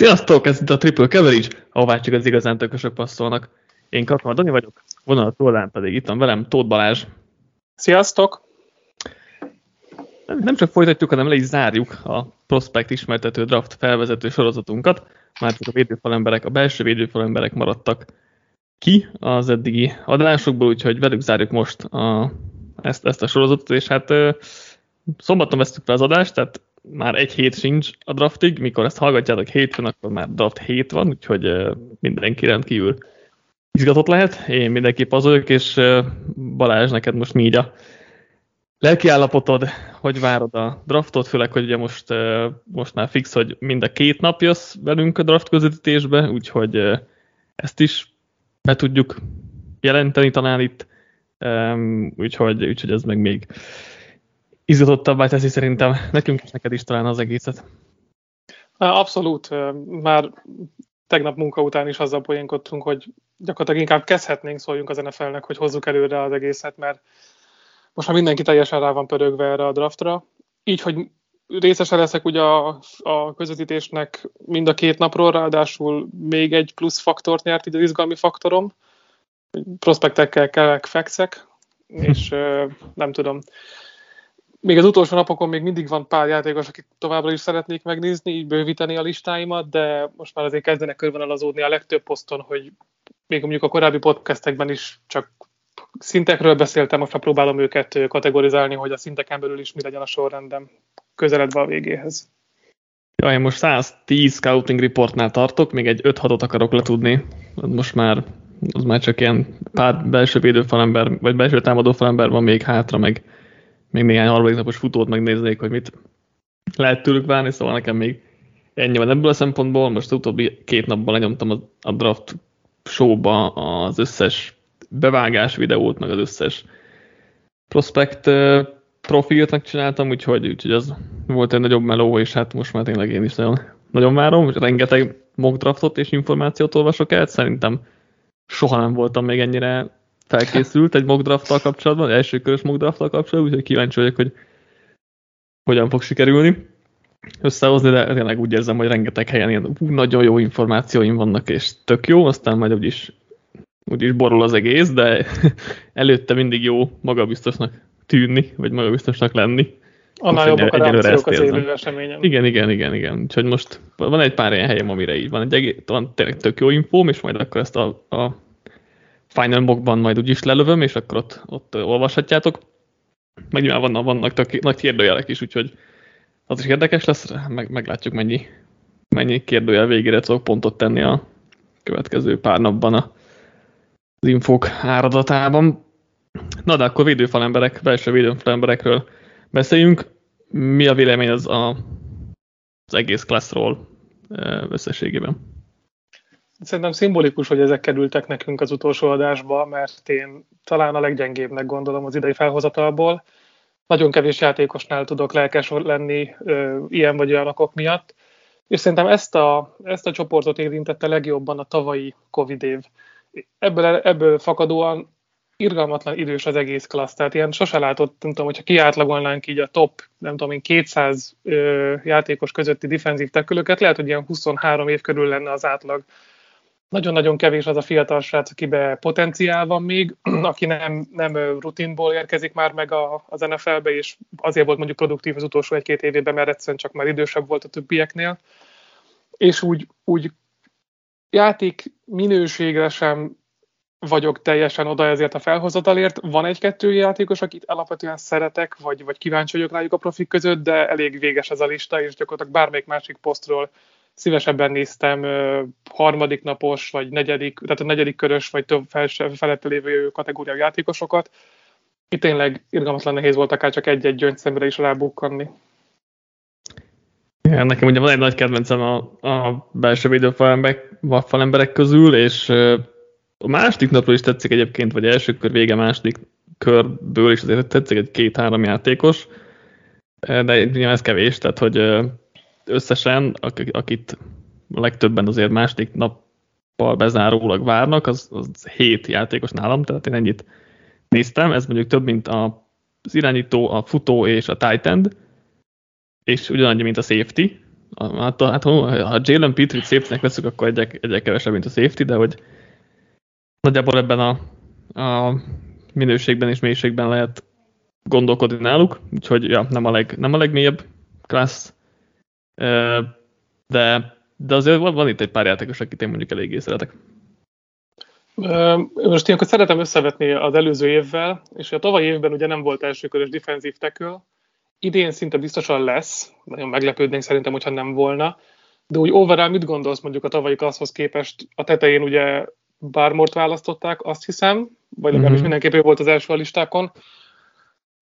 Sziasztok, ez itt a Triple Coverage, ahová csak az igazán tökösök passzolnak. Én Kakma Dani vagyok, vonalat tollán pedig itt van velem Tóth Balázs. Sziasztok! Nem, nem csak folytatjuk, hanem le is zárjuk a Prospect ismertető draft felvezető sorozatunkat. Már csak a védőfalemberek, a belső védőfalemberek maradtak ki az eddigi adásokból, úgyhogy velük zárjuk most a, ezt, ezt a sorozatot, és hát szombaton vesztük fel az adást, tehát már egy hét sincs a draftig, mikor ezt hallgatjátok hétfőn, akkor már draft hét van, úgyhogy mindenki rendkívül izgatott lehet. Én mindenképp az vagyok, és Balázs, neked most mi így a lelkiállapotod, hogy várod a draftot, főleg, hogy ugye most, most már fix, hogy mind a két nap jössz velünk a draft közvetítésbe, úgyhogy ezt is be tudjuk jelenteni talán itt, úgyhogy, úgyhogy ez meg még izgatottabbá teszi szerintem nekünk és neked is talán az egészet. Abszolút. Már tegnap munka után is azzal poénkodtunk, hogy gyakorlatilag inkább kezdhetnénk, szóljunk az NFL-nek, hogy hozzuk előre az egészet, mert most már mindenki teljesen rá van pörögve erre a draftra. Így, hogy részese leszek ugye a, a közvetítésnek mind a két napról, ráadásul még egy plusz faktort nyert így az izgalmi faktorom. Prospektekkel kellek fekszek, és nem tudom, még az utolsó napokon még mindig van pár játékos, akik továbbra is szeretnék megnézni, így bővíteni a listáimat, de most már azért kezdenek körvonalazódni a legtöbb poszton, hogy még mondjuk a korábbi podcastekben is csak szintekről beszéltem, most már próbálom őket kategorizálni, hogy a szinteken belül is mi legyen a sorrendem közeledve a végéhez. Ja, én most 110 scouting reportnál tartok, még egy 5-6-ot akarok letudni. Most már az már csak ilyen pár belső védőfalember, vagy belső támadófalember van még hátra, meg még néhány harmadik napos futót megnéznék, hogy mit lehet tőlük várni, szóval nekem még ennyi van ebből a szempontból. Most az utóbbi két napban lenyomtam a, a draft showba az összes bevágás videót, meg az összes prospect profilt megcsináltam, úgyhogy, úgyhogy az volt egy nagyobb meló, és hát most már tényleg én is nagyon, nagyon várom, rengeteg mock draftot és információt olvasok el, szerintem soha nem voltam még ennyire felkészült egy mock draft kapcsolatban, első körös mock draft kapcsolatban, úgyhogy kíváncsi vagyok, hogy hogyan fog sikerülni összehozni, de tényleg úgy érzem, hogy rengeteg helyen ilyen ú, nagyon jó információim vannak, és tök jó, aztán majd úgyis, úgyis borul az egész, de előtte mindig jó magabiztosnak tűnni, vagy magabiztosnak lenni. Annál jobbak a reakciók az élő eseményen. Igen, igen, igen, igen. Úgyhogy most van egy pár ilyen helyem, amire így van. Egy egész, van tényleg tök jó infóm, és majd akkor ezt a, a Final Mockban majd úgyis lelövöm, és akkor ott, ott olvashatjátok. Meg nyilván vannak, vannak tök, nagy kérdőjelek is, úgyhogy az is érdekes lesz, meg, meglátjuk mennyi, mennyi kérdőjel végére tudok pontot tenni a következő pár napban a, az infók áradatában. Na de akkor védőfalemberek, belső védőfalemberekről beszéljünk. Mi a vélemény az a, az egész klasszról összességében? Szerintem szimbolikus, hogy ezek kerültek nekünk az utolsó adásba, mert én talán a leggyengébbnek gondolom az idei felhozatalból. Nagyon kevés játékosnál tudok lelkes lenni ö, ilyen vagy olyan okok miatt, és szerintem ezt a, ezt a csoportot érintette legjobban a tavalyi Covid év. Ebből, ebből fakadóan irgalmatlan idős az egész klassz, tehát ilyen sose látott, nem tudom, hogyha kiátlagolnánk így a top, nem tudom én, 200 ö, játékos közötti defenzív tekülőket, lehet, hogy ilyen 23 év körül lenne az átlag nagyon-nagyon kevés az a fiatal srác, akibe potenciál van még, aki nem, nem rutinból érkezik már meg a, az NFL-be, és azért volt mondjuk produktív az utolsó egy-két évében, mert egyszerűen csak már idősebb volt a többieknél. És úgy, úgy játék minőségre sem vagyok teljesen oda ezért a felhozatalért. Van egy-kettő játékos, akit alapvetően szeretek, vagy, vagy kíváncsi vagyok rájuk a profik között, de elég véges ez a lista, és gyakorlatilag bármelyik másik posztról szívesebben néztem harmadik napos, vagy negyedik, tehát a negyedik körös, vagy több felette lévő kategóriá játékosokat. Itt tényleg irgalmatlan nehéz volt akár csak egy-egy gyöngyszemre is rábukkanni. Ja, nekem ugye van egy nagy kedvencem a, a belső védőfalemberek közül, és a második napról is tetszik egyébként, vagy első kör vége második körből is azért tetszik egy két-három játékos, de nyilván ez kevés, tehát hogy összesen, akit legtöbben azért második nappal bezárólag várnak, az, az 7 játékos nálam, tehát én ennyit néztem, ez mondjuk több, mint a, az irányító, a futó és a tight end, és ugyanannyi, mint a safety, Hát, hát ha Jalen Petrie safety-nek veszük, akkor egyek, egyek kevesebb, mint a safety, de hogy nagyjából ebben a, a minőségben és mélységben lehet gondolkodni náluk, úgyhogy ja, nem a, leg, nem a legmélyebb klassz, de, de azért van, van itt egy pár játékos, akit én mondjuk eléggé szeretek. Most én akkor szeretem összevetni az előző évvel, és a tavalyi évben ugye nem volt elsőkörös defensív tackle, idén szinte biztosan lesz, nagyon meglepődnénk szerintem, hogyha nem volna, de úgy overall mit gondolsz mondjuk a tavalyi klasszhoz képest? A tetején ugye Bármort választották, azt hiszem, vagy legalábbis mm-hmm. mindenképp volt az első a listákon.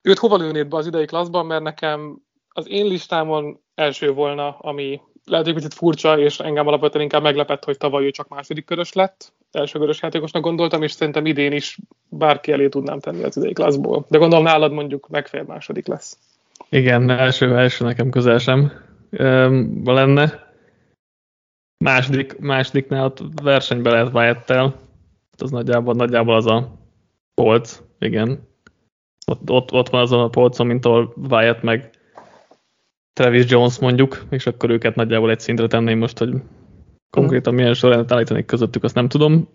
Őt hova lőnéd be az idei klasszban, mert nekem az én listámon első volna, ami lehet, hogy picit furcsa, és engem alapvetően inkább meglepett, hogy tavaly ő csak második körös lett. Első körös játékosnak gondoltam, és szerintem idén is bárki elé tudnám tenni az idei klasszból. De gondolom nálad mondjuk megfél második lesz. Igen, első, első nekem közel sem um, lenne. Második, másodiknál ott versenybe lehet Wyatt-tel. Az nagyjából, nagyjából az a polc, igen. Ott, ott, ott van azon a polcon, mint ahol Wyatt meg Travis Jones mondjuk, és akkor őket nagyjából egy szintre tenném most, hogy konkrétan milyen sorrendet állítani közöttük, azt nem tudom,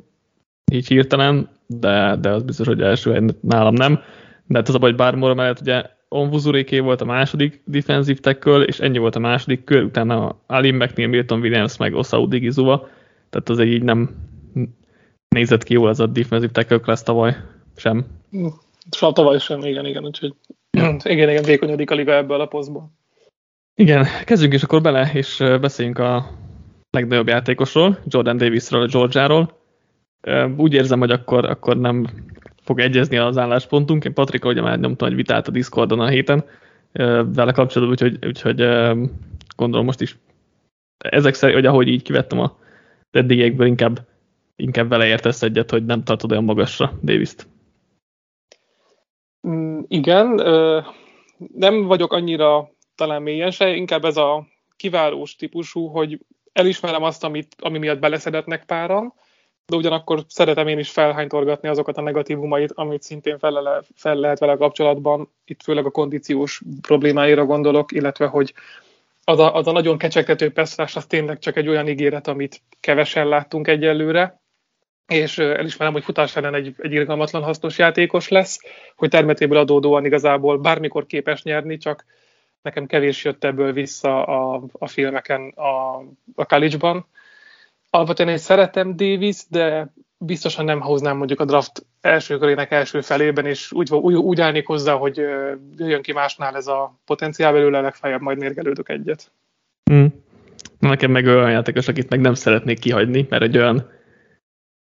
így hirtelen, de, de az biztos, hogy első nálam nem. De hát az a baj, hogy Barmore mellett ugye Onvuzuréké volt a második defensive tackle, és ennyi volt a második kör, utána Alim McNeil, Milton Williams, meg Osau Digizuva, tehát az így nem nézett ki jól ez a defensive tackle class tavaly sem. Soha tavaly sem, igen, igen, úgyhogy igen, igen, vékonyodik a liga ebből a posztból. Igen, kezdjünk is akkor bele, és beszéljünk a legnagyobb játékosról, Jordan Davisről, a Georgiáról. Úgy érzem, hogy akkor, akkor nem fog egyezni az álláspontunk. Én Patrika ugye már nyomtam egy vitát a Discordon a héten vele kapcsolatban, úgyhogy, úgyhogy gondolom most is ezek szerint, hogy ahogy így kivettem a eddigiekből, inkább, inkább vele értesz egyet, hogy nem tartod olyan magasra Davis-t. Mm, igen, nem vagyok annyira talán mélyen se, inkább ez a kiválós típusú, hogy elismerem azt, amit, ami miatt beleszedetnek páran, de ugyanakkor szeretem én is felhánytorgatni azokat a negatívumait, amit szintén fel, le, fel lehet vele kapcsolatban, itt főleg a kondíciós problémáira gondolok, illetve hogy az a, az a nagyon kecsegtető pesszás az tényleg csak egy olyan ígéret, amit kevesen láttunk egyelőre, és elismerem, hogy futás ellen egy, egy irgalmatlan hasznos játékos lesz, hogy termetéből adódóan igazából bármikor képes nyerni, csak nekem kevés jött ebből vissza a, a filmeken a, a college-ban. Alapvetően én szeretem Davis, de biztosan nem hoznám mondjuk a draft első körének első felében, és úgy, úgy, úgy állnék hozzá, hogy jön ki másnál ez a potenciál belőle, legfeljebb majd mérgelődök egyet. Mm. Nekem meg olyan játékos, akit meg nem szeretnék kihagyni, mert egy olyan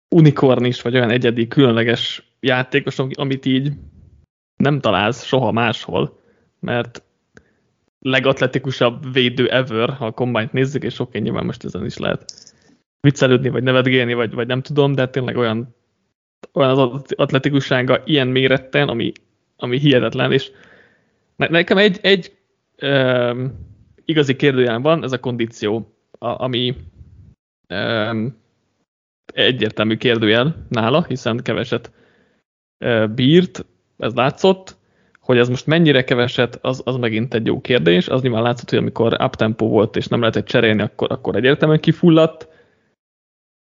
unikornis, vagy olyan egyedi, különleges játékos, amit így nem találsz soha máshol, mert legatletikusabb védő ever, ha a combine nézzük, és oké, nyilván most ezen is lehet viccelődni, vagy nevetgélni, vagy, vagy nem tudom, de tényleg olyan, olyan az atletikussága ilyen méretten, ami, ami hihetetlen, és nekem egy, egy um, igazi kérdőjel van, ez a kondíció, a, ami um, egyértelmű kérdőjel nála, hiszen keveset uh, bírt, ez látszott, hogy ez most mennyire keveset, az, az megint egy jó kérdés. Az nyilván látszott, hogy amikor uptempo volt, és nem lehetett cserélni, akkor, akkor egyértelműen kifulladt.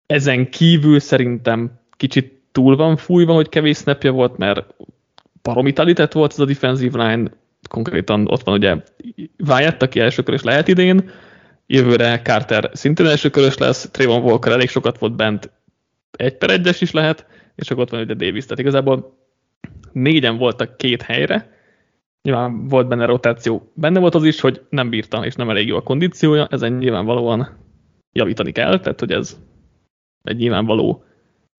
Ezen kívül szerintem kicsit túl van fújva, hogy kevés snapja volt, mert paromitalitet volt ez a defensive line, konkrétan ott van ugye Wyatt, aki elsőkörös lehet idén, jövőre Carter szintén elsőkörös lesz, Trayvon Walker elég sokat volt bent, egy per egyes is lehet, és akkor ott van ugye Davis, tehát igazából négyen voltak két helyre, nyilván volt benne rotáció. Benne volt az is, hogy nem bírta, és nem elég jó a kondíciója, ezen nyilvánvalóan javítani kell, tehát hogy ez egy nyilvánvaló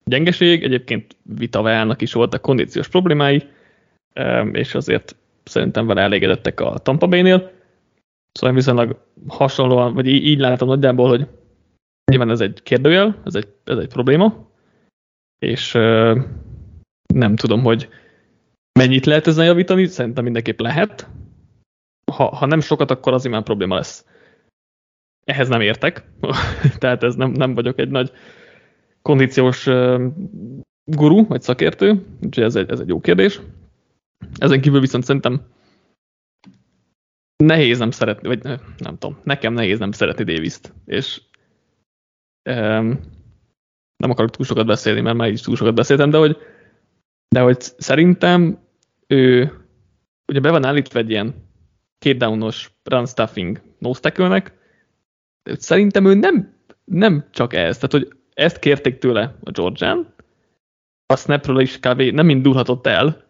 gyengeség. Egyébként Vitaveának is voltak kondíciós problémái, és azért szerintem vele elégedettek a Tampa Bay-nél. Szóval viszonylag hasonlóan, vagy így, látom nagyjából, hogy nyilván ez egy kérdőjel, ez egy, ez egy probléma, és nem tudom, hogy mennyit lehet ezen javítani, szerintem mindenképp lehet. Ha, ha nem sokat, akkor az imán probléma lesz. Ehhez nem értek, tehát ez nem, nem vagyok egy nagy kondíciós guru, vagy szakértő, úgyhogy ez egy, ez egy jó kérdés. Ezen kívül viszont szerintem nehéz nem szeretni, vagy nem tudom, nekem nehéz nem szeretni Davis-t, és um, nem akarok túl sokat beszélni, mert már is túl sokat beszéltem, de hogy, de hogy szerintem ő ugye be van állítva egy ilyen két downos run stuffing nose szerintem ő nem, nem csak ez, tehát hogy ezt kérték tőle a Georgian, a snapről is kb. nem indulhatott el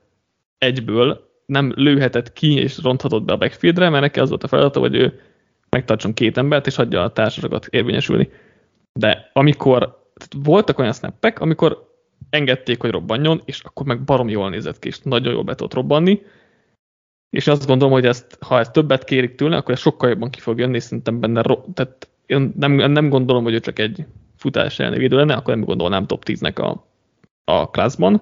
egyből, nem lőhetett ki és ronthatott be a backfieldre, mert neki az volt a feladata, hogy ő megtartson két embert és hagyja a társasokat érvényesülni. De amikor voltak olyan snappek, amikor engedték, hogy robbanjon, és akkor meg barom jól nézett ki, és nagyon jól be tudott robbanni, és azt gondolom, hogy ezt, ha ezt többet kérik tőle, akkor ez sokkal jobban ki fog jönni, szerintem benne, tehát én nem, nem gondolom, hogy ő csak egy futás elleni védő lenne, akkor nem gondolnám top 10-nek a, a klászban.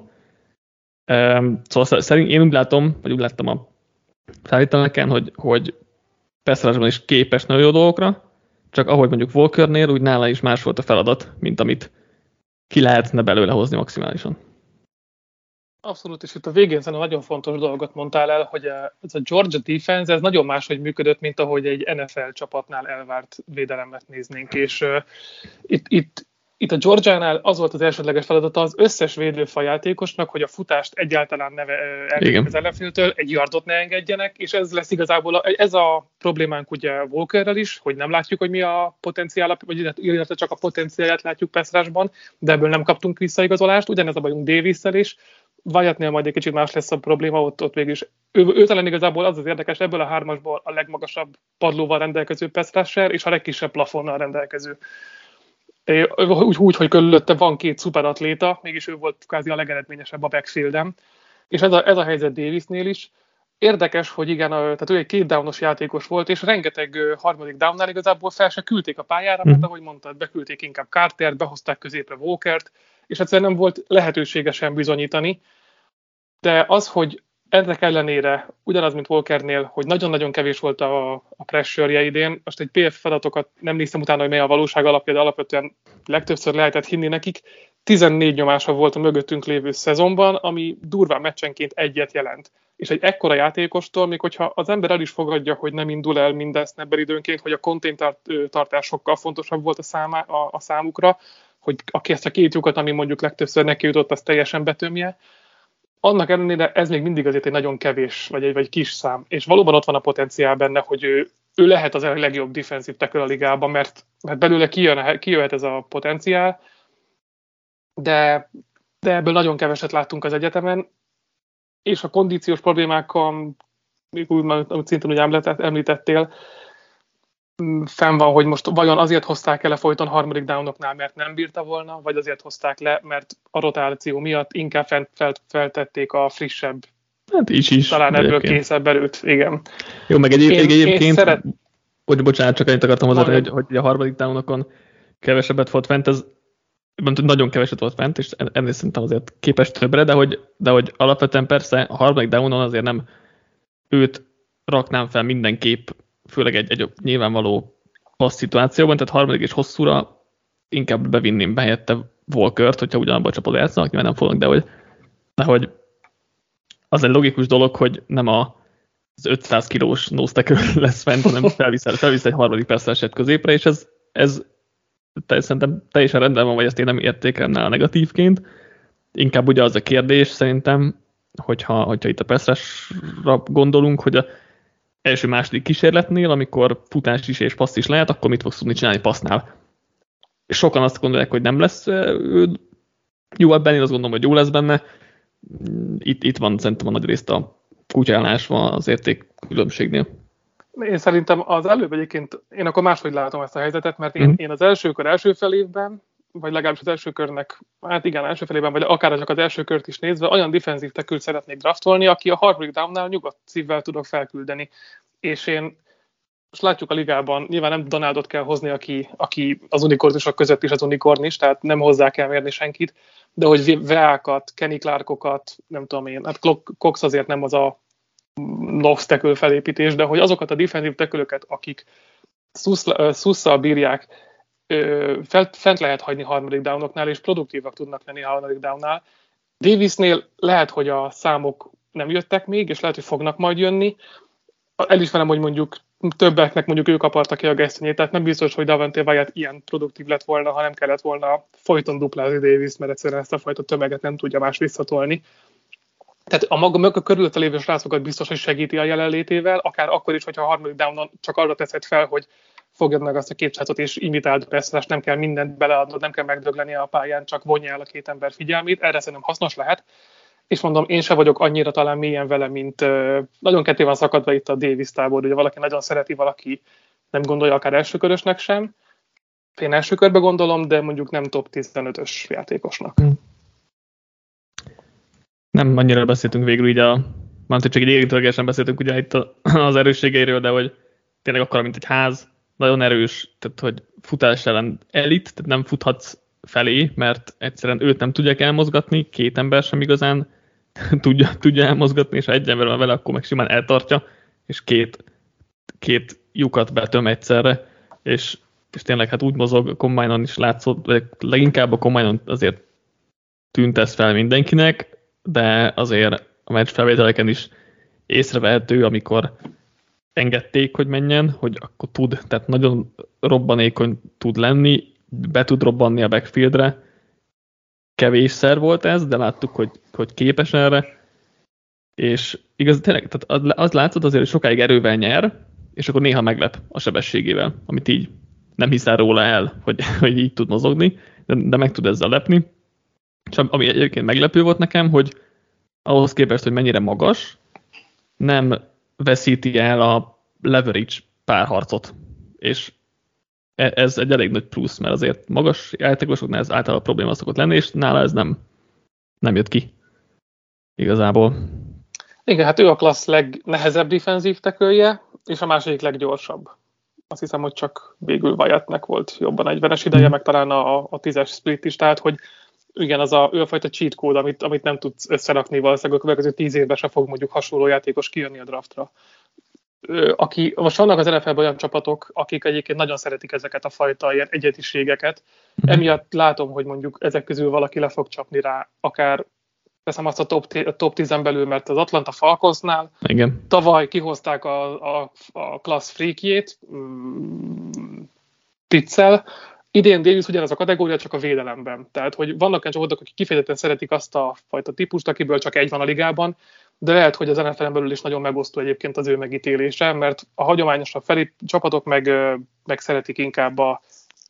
Um, szóval szerint én úgy látom, vagy úgy láttam a szállítaneken, hogy, hogy Pestrásban is képes nagyon jó dolgokra, csak ahogy mondjuk Walkernél, úgy nála is más volt a feladat, mint amit ki lehetne belőle hozni maximálisan. Abszolút, és itt a végén szerintem nagyon fontos dolgot mondtál el, hogy ez a Georgia defense, ez nagyon máshogy működött, mint ahogy egy NFL csapatnál elvárt védelemet néznénk, és uh, itt, itt, itt a Georgiánál az volt az elsődleges feladata az összes védőfajátékosnak, hogy a futást egyáltalán neve eltérjék az ellenféltől, egy yardot ne engedjenek, és ez lesz igazából, a, ez a problémánk ugye Walkerrel is, hogy nem látjuk, hogy mi a potenciál, vagy illetve csak a potenciáját látjuk Peszrásban, de ebből nem kaptunk visszaigazolást, ugyanez a bajunk davis is, Wyattnél majd egy kicsit más lesz a probléma, ott, ott végül is. Ő, ő talán igazából az az érdekes, ebből a hármasból a legmagasabb padlóval rendelkező pass és a legkisebb plafonnal rendelkező. Úgy, úgy, hogy körülötte van két szuperatléta, mégis ő volt kvázi a legeredményesebb a backfielden. És ez a, ez a helyzet Davisnél is. Érdekes, hogy igen, a, tehát ő egy két downos játékos volt, és rengeteg harmadik downnál igazából fel se küldték a pályára, mert mhm. ahogy mondtad, beküldték inkább Cartert, behozták középre Walkert, és egyszerűen nem volt lehetősége sem bizonyítani. De az, hogy ennek ellenére, ugyanaz, mint Walkernél, hogy nagyon-nagyon kevés volt a, a pressure idén, most egy PF feladatokat nem néztem utána, hogy mely a valóság alapja, de alapvetően legtöbbször lehetett hinni nekik. 14 nyomása volt a mögöttünk lévő szezonban, ami durván meccsenként egyet jelent. És egy ekkora játékostól, még hogyha az ember el is fogadja, hogy nem indul el minden snapper időnként, hogy a konténtartás sokkal fontosabb volt a, számá, a, a számukra, hogy aki ezt a két lyukat, ami mondjuk legtöbbször neki jutott, azt teljesen betömje. Annak ellenére ez még mindig azért egy nagyon kevés, vagy egy vagy kis szám. És valóban ott van a potenciál benne, hogy ő, ő lehet az a legjobb defensív tackle a ligában, mert, mert belőle kijön, kijöhet ez a potenciál, de, de ebből nagyon keveset láttunk az egyetemen, és a kondíciós problémákkal, még úgy, amit szintén ugye említettél, fenn van, hogy most vajon azért hozták el a folyton harmadik downoknál, mert nem bírta volna, vagy azért hozták le, mert a rotáció miatt inkább fent, fel, feltették a frissebb, hát is is, talán ebből készebb erőt, igen. Jó, meg egy, én, egyébként, én szeret... hogy bocsánat, csak annyit akartam hozzá, hogy, hogy a harmadik downokon kevesebbet volt fent, ez nagyon keveset volt fent, és ennél szerintem azért képes többre, de hogy, de hogy alapvetően persze a harmadik downon azért nem őt raknám fel mindenképp főleg egy, egy nyilvánvaló passz szituációban, tehát harmadik és hosszúra inkább bevinném be helyette Volkert, hogyha ugyanabban a csapatban játszanak, nyilván nem fognak, de hogy, de hogy az egy logikus dolog, hogy nem a, az 500 kilós nóztekő lesz fent, hanem felvisz, felvisz egy harmadik perszereset középre, és ez, ez te, szerintem teljesen rendben van, vagy ezt én nem értékelem negatívként. Inkább ugye az a kérdés szerintem, hogyha, hogyha itt a perszeresra gondolunk, hogy a első-második kísérletnél, amikor futás is és passz is lehet, akkor mit fogsz tudni csinálni passznál. És sokan azt gondolják, hogy nem lesz ő jó ebben, én azt gondolom, hogy jó lesz benne. Itt, itt van szerintem a nagy részt a kutyálás van az érték különbségnél. Én szerintem az előbb egyébként, én akkor máshogy látom ezt a helyzetet, mert én, mm. én az első kör első felévben, vagy legalábbis az első körnek, hát igen, első felében, vagy akár csak az első kört is nézve, olyan defenzív tekült szeretnék draftolni, aki a harmadik downnál nyugodt szívvel tudok felküldeni. És én most látjuk a ligában, nyilván nem Donaldot kell hozni, aki, aki az unikornusok között is az unikornis, tehát nem hozzá kell mérni senkit, de hogy Veákat, Kenny Clarkokat, nem tudom én, hát Cox azért nem az a Nox tekül felépítés, de hogy azokat a defensív tekülöket, akik szusszal bírják fent lehet hagyni harmadik downoknál, és produktívak tudnak lenni harmadik downnál. Davisnél lehet, hogy a számok nem jöttek még, és lehet, hogy fognak majd jönni, elismerem, hogy mondjuk többeknek mondjuk ők apartak ki a gesztenyét, tehát nem biztos, hogy Davante Wyatt ilyen produktív lett volna, ha nem kellett volna folyton duplázni Davis, mert egyszerűen ezt a fajta tömeget nem tudja más visszatolni. Tehát a maga mögött körülötte lévő srácokat biztos, hogy segíti a jelenlétével, akár akkor is, hogyha a harmadik downon csak arra teszed fel, hogy fogjad meg azt a két és imitáld a nem kell mindent beleadnod, nem kell megdögleni a pályán, csak vonja el a két ember figyelmét, erre szerintem hasznos lehet. És mondom, én sem vagyok annyira talán mélyen vele, mint nagyon ketté van szakadva itt a Davis tábor, ugye valaki nagyon szereti, valaki nem gondolja akár elsőkörösnek sem. Én első körbe gondolom, de mondjuk nem top 15-ös játékosnak. Hmm. Nem annyira beszéltünk végül így a, már csak egy érintőlegesen beszéltünk ugye itt az erősségeiről, de hogy tényleg akkor, mint egy ház, nagyon erős, tehát hogy futás ellen elit, tehát nem futhatsz felé, mert egyszerűen őt nem tudják elmozgatni, két ember sem igazán tudja, tudja elmozgatni, és ha egy ember van vele, akkor meg simán eltartja, és két, két lyukat betöm egyszerre, és, és tényleg hát úgy mozog, a combine is látszott, vagy leginkább a combine azért tűnt ez fel mindenkinek, de azért a meccs felvételeken is észrevehető, amikor engedték, hogy menjen, hogy akkor tud, tehát nagyon robbanékony tud lenni, be tud robbanni a backfieldre. Kevésszer volt ez, de láttuk, hogy, hogy képes erre. És igaz, tényleg, tehát az látszott azért, hogy sokáig erővel nyer, és akkor néha meglep a sebességével, amit így nem hiszel róla el, hogy, hogy így tud mozogni, de, de meg tud ezzel lepni. És ami egyébként meglepő volt nekem, hogy ahhoz képest, hogy mennyire magas, nem veszíti el a leverage párharcot. És e, ez egy elég nagy plusz, mert azért magas játékosoknál ez általában probléma szokott lenni, és nála ez nem, nem jött ki igazából. Igen, hát ő a klassz legnehezebb defensív tekölje, és a második leggyorsabb. Azt hiszem, hogy csak végül Wyattnek volt jobban egy venes ideje, meg talán a, a tízes split is, tehát hogy igen, az a, ő a fajta cheat code, amit, amit nem tudsz összerakni valószínűleg a következő tíz évben se fog mondjuk hasonló játékos kijönni a draftra. Aki, most vannak az NFL-ben olyan csapatok, akik egyébként nagyon szeretik ezeket a fajta ilyen egyetiségeket. Mhm. Emiatt látom, hogy mondjuk ezek közül valaki le fog csapni rá, akár teszem azt a top, a top 10 belül, mert az Atlanta Falconsnál Igen. tavaly kihozták a, a, a class freakjét, mm, Titzel, Idén Davis ugyanaz a kategória, csak a védelemben. Tehát, hogy vannak olyan csapatok, akik kifejezetten szeretik azt a fajta típust, akiből csak egy van a ligában, de lehet, hogy az nfl belül is nagyon megosztó egyébként az ő megítélése, mert a hagyományosabb felé csapatok meg, meg szeretik inkább a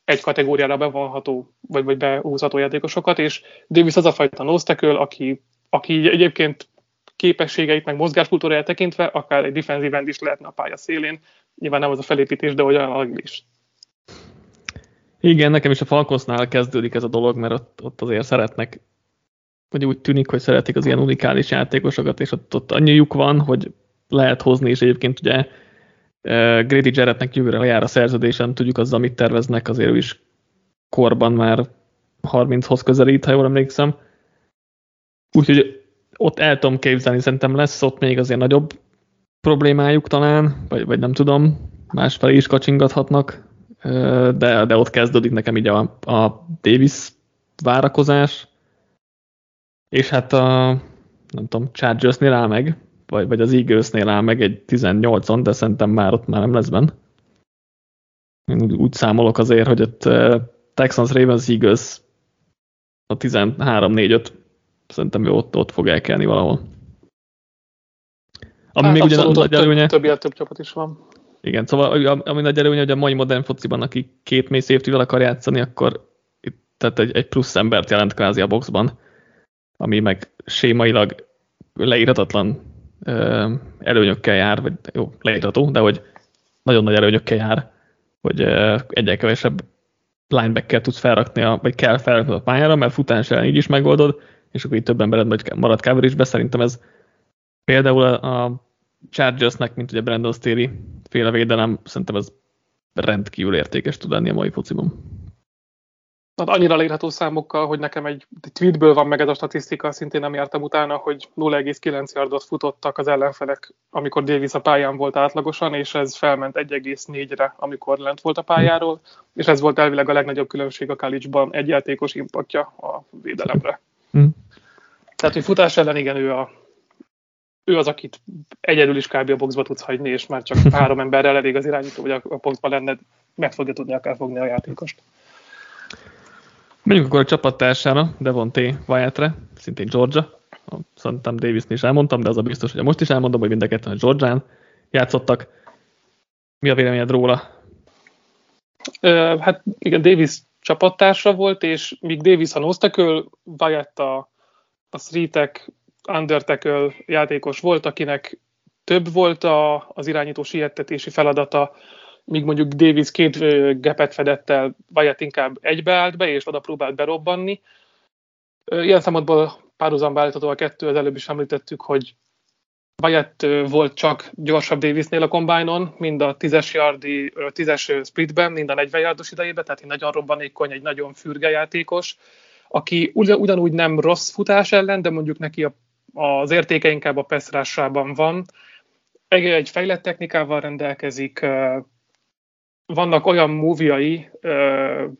egy kategóriára bevonható, vagy, vagy behúzható játékosokat, és Davis az a fajta noszteköl, aki, aki egyébként képességeit, meg mozgáskultúráját tekintve, akár egy defensív is lehetne a pálya szélén. Nyilván nem az a felépítés, de olyan is. Igen, nekem is a Falkosznál kezdődik ez a dolog, mert ott, ott azért szeretnek, vagy úgy tűnik, hogy szeretik az ilyen unikális játékosokat, és ott, ott annyi lyuk van, hogy lehet hozni, és egyébként ugye uh, Grady Jarrettnek jövőre jár a szerződésen, tudjuk azzal, mit terveznek, azért ő is korban már 30-hoz közelít, ha jól emlékszem. Úgyhogy ott el tudom képzelni, szerintem lesz ott még azért nagyobb problémájuk talán, vagy, vagy nem tudom, másfelé is kacsingathatnak, de, de ott kezdődik nekem így a, a Davis várakozás, és hát a, nem tudom, Chargersnél áll meg, vagy, vagy az Eaglesnél áll meg egy 18-on, de szerintem már ott már nem lesz benne. Én úgy, számolok azért, hogy ott Texans, Ravens, Eagles a 13-4-5 szerintem ő ott, ott fog elkelni valahol. Ami hát még ugyanaz nagy előnye. Több, több csapat is van. Igen, szóval ami nagy előnye, hogy a mai modern fociban, aki két mély safety akar játszani, akkor itt, tehát egy, egy plusz embert jelent kvázi a boxban, ami meg sémailag leírhatatlan ö, előnyökkel jár, vagy jó, leírható, de hogy nagyon nagy előnyökkel jár, hogy egyre kevesebb linebacker tudsz felrakni, a, vagy kell felrakni a pályára, mert futás ellen így is megoldod, és akkor így több embered marad coverage Szerintem ez például a, a Chargersnek, mint ugye Brandon Staley féle védelem, szerintem ez rendkívül értékes tud lenni a mai fociban. Hát annyira leírható számokkal, hogy nekem egy tweetből van meg ez a statisztika, szintén nem jártam utána, hogy 0,9 yardot futottak az ellenfelek, amikor Davis a pályán volt átlagosan, és ez felment 1,4-re, amikor lent volt a pályáról, és ez volt elvileg a legnagyobb különbség a college egy játékos impactja a védelemre. Mm. Tehát, hogy futás ellen igen, ő a ő az, akit egyedül is kb. a boxba tudsz hagyni, és már csak három emberrel elég az irányító, hogy a, boxba lenne, meg fogja tudni akár fogni a játékost. Menjünk akkor a csapattársára, Devonté Wyattre, szintén Georgia. Szerintem davis is elmondtam, de az a biztos, hogy most is elmondom, hogy mind a ketten a Georgián játszottak. Mi a véleményed róla? Uh, hát igen, Davis csapattársa volt, és míg Davis a nose Wyatt a, a three undertackle játékos volt, akinek több volt a, az irányító siettetési feladata, míg mondjuk Davis két gepet fedett el, Wyatt inkább egybeállt be, és oda próbált berobbanni. Ilyen szempontból párhuzamba állítható a kettő, az előbb is említettük, hogy Wyatt volt csak gyorsabb Davisnél a kombájnon, mind a 10-es, yardi, 10-es splitben, mind a 40 yardos idejében, tehát egy nagyon robbanékony, egy nagyon fürge játékos, aki ugyanúgy nem rossz futás ellen, de mondjuk neki a, az értéke inkább a peszrásában van. Egy, egy fejlett technikával rendelkezik, vannak olyan múviai,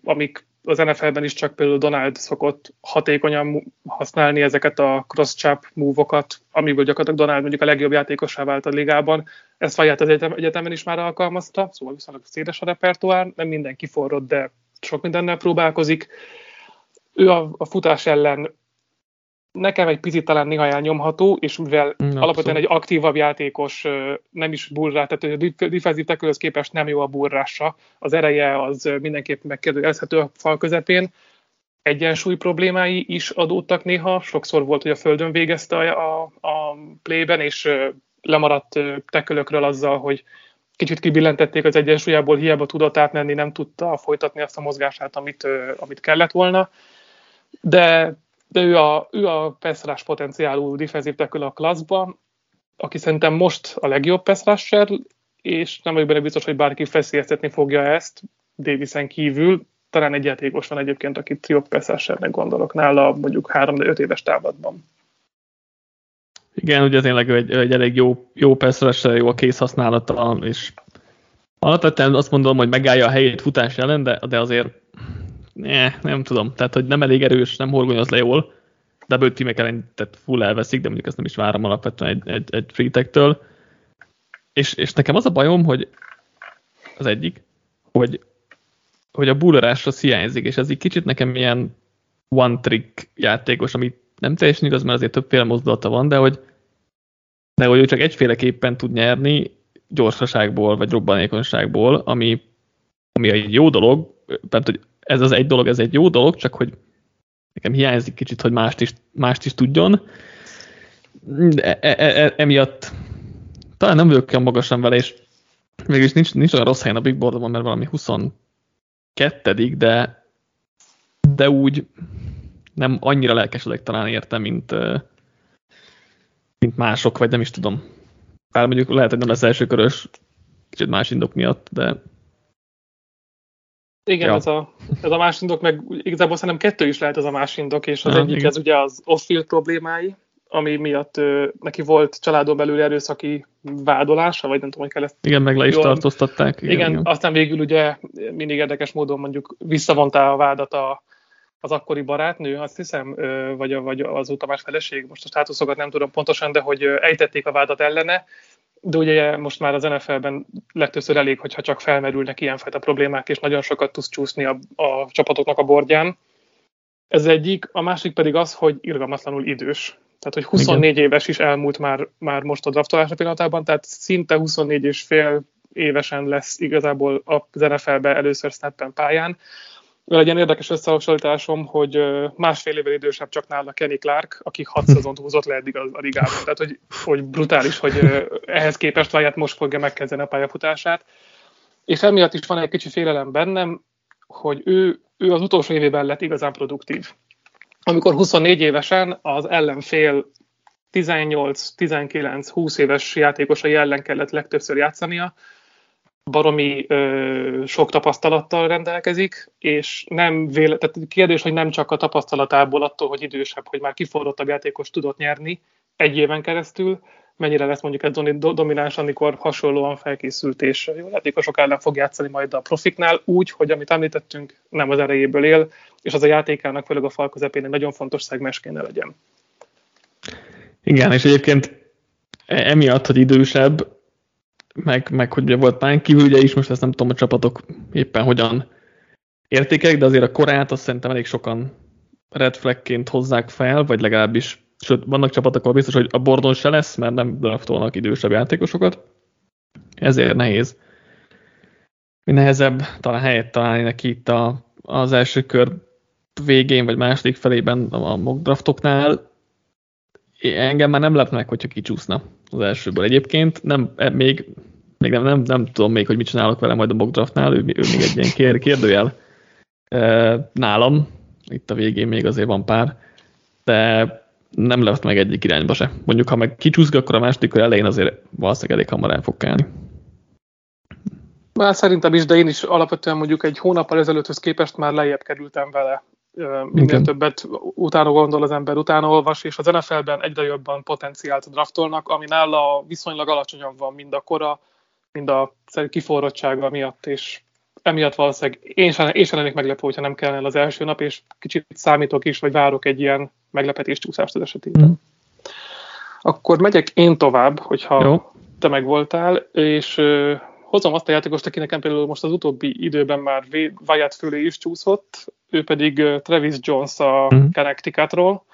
amik az NFL-ben is csak például Donald szokott hatékonyan használni ezeket a cross-chop move-okat, amiből gyakorlatilag Donald mondjuk a legjobb játékosá vált a ligában. Ezt Faját az egyetem, egyetemen is már alkalmazta, szóval viszonylag széles a repertoár, nem mindenki forrott, de sok mindennel próbálkozik. Ő a, a futás ellen nekem egy picit talán néha elnyomható, és mivel mm, Abszolút. alapvetően egy aktívabb játékos, nem is burrá, tehát a defensív tekülhöz képest nem jó a burrása, az ereje az mindenképp megkérdőjelezhető a fal közepén, egyensúly problémái is adódtak néha, sokszor volt, hogy a földön végezte a, a, a playben, és lemaradt tekölökről azzal, hogy kicsit kibillentették az egyensúlyából, hiába tudott átmenni, nem tudta folytatni azt a mozgását, amit, amit kellett volna. De de ő a, ő a passzrás potenciálú defensív a klasszban, aki szerintem most a legjobb pass és nem vagyok benne biztos, hogy bárki feszélyeztetni fogja ezt Davisen kívül. Talán egy játékos van egyébként, akit jobb pass gondolok nála mondjuk 3-5 éves távlatban. Igen, ugye tényleg egy, egy elég jó, jó pass jó a kész használata, és alapvetően azt mondom, hogy megállja a helyét futás ellen, de, de azért ne, nem tudom, tehát hogy nem elég erős, nem horgonyoz le jól, double teamek ellen tehát full elveszik, de mondjuk ezt nem is várom alapvetően egy, egy, egy free és, és nekem az a bajom, hogy az egyik, hogy, hogy a bullerásra hiányzik, és ez egy kicsit nekem ilyen one trick játékos, ami nem teljesen igaz, mert azért többféle mozdulata van, de hogy, de hogy ő csak egyféleképpen tud nyerni gyorsaságból, vagy robbanékonyságból, ami, ami egy jó dolog, mert hogy ez az egy dolog, ez egy jó dolog, csak hogy nekem hiányzik kicsit, hogy mást is, mást is tudjon. E, e, e, emiatt talán nem vagyok olyan magasan vele, és mégis nincs, nincs olyan rossz helyen a Big Boardon, mert valami 22 de, de úgy nem annyira lelkesedek talán érte, mint, mint mások, vagy nem is tudom. Bár mondjuk lehet, hogy nem lesz első körös, kicsit más indok miatt, de igen, ja. ez, a, ez a más indok, meg igazából szerintem kettő is lehet ez a más indok, és az ja, egyik igen. ez ugye az off-field problémái, ami miatt ö, neki volt családon belül erőszaki vádolása, vagy nem tudom, hogy kell ezt... Igen, meg le is jól. tartóztatták. Igen, igen, igen, aztán végül ugye mindig érdekes módon mondjuk visszavonta a vádat a, az akkori barátnő, azt hiszem, vagy, vagy az utamás feleség, most a státuszokat nem tudom pontosan, de hogy ejtették a vádat ellene, de ugye most már az NFL-ben legtöbbször elég, hogyha csak felmerülnek ilyenfajta problémák, és nagyon sokat tudsz csúszni a, a csapatoknak a bordján. Ez egyik, a másik pedig az, hogy irgalmatlanul idős. Tehát, hogy 24 Igen. éves is elmúlt már, már most a draftolása pillanatában, tehát szinte 24 és fél évesen lesz igazából az NFL-be először snappen pályán legyen érdekes összehasonlításom, hogy másfél évvel idősebb csak nála Kenny Clark, aki hat szezont húzott le eddig a, ligában. Tehát, hogy, hogy brutális, hogy ehhez képest Wyatt most fogja megkezdeni a pályafutását. És emiatt is van egy kicsi félelem bennem, hogy ő, ő az utolsó évében lett igazán produktív. Amikor 24 évesen az ellenfél 18, 19, 20 éves játékosai ellen kellett legtöbbször játszania, baromi ö, sok tapasztalattal rendelkezik, és nem véle, tehát kérdés, hogy nem csak a tapasztalatából attól, hogy idősebb, hogy már kiforrottabb játékos tudott nyerni egy éven keresztül, mennyire lesz mondjuk ez domináns, amikor hasonlóan felkészült és jó játékosok ellen fog játszani majd a profiknál, úgy, hogy amit említettünk, nem az erejéből él, és az a játékának, főleg a fal közepén egy nagyon fontos szegmens kéne legyen. Igen, és egyébként e, emiatt, hogy idősebb, meg, meg hogy ugye volt pán kívül, ugye is most ezt nem tudom, a csapatok éppen hogyan értékek, de azért a korát azt szerintem elég sokan red flagként hozzák fel, vagy legalábbis, sőt, vannak csapatok, ahol biztos, hogy a bordon se lesz, mert nem draftolnak idősebb játékosokat. Ezért nehéz. Nehezebb talán helyet találni neki itt a, az első kör végén, vagy második felében a mock draftoknál. Engem már nem lep meg, hogyha kicsúszna az elsőből. Egyébként nem, e, még, még nem, nem, nem tudom még, hogy mit csinálok vele majd a mock draftnál, ő, ő még egy ilyen kér, kérdőjel nálam, itt a végén még azért van pár, de nem lett meg egyik irányba se. Mondjuk, ha meg kicsúszga, akkor a második elején azért valószínűleg elég hamar el fog kelni. Már szerintem is, de én is alapvetően mondjuk egy hónappal ezelőtthöz képest már lejjebb kerültem vele. Minél Igen. többet utána gondol az ember, utána olvas, és az NFL-ben egyre jobban potenciált draftolnak, ami nála viszonylag alacsonyan van mind a kora, mind a kiforrottsága miatt, és emiatt valószínűleg én sem, én sem lennék meglepő, hogyha nem kellene az első nap, és kicsit számítok is, vagy várok egy ilyen meglepetés csúszást az esetében. Mm. Akkor megyek én tovább, hogyha Jó. te meg voltál, és hozom azt a játékost, aki nekem például most az utóbbi időben már Wyatt fölé is csúszott, ő pedig Travis Jones a mm. Connecticutról.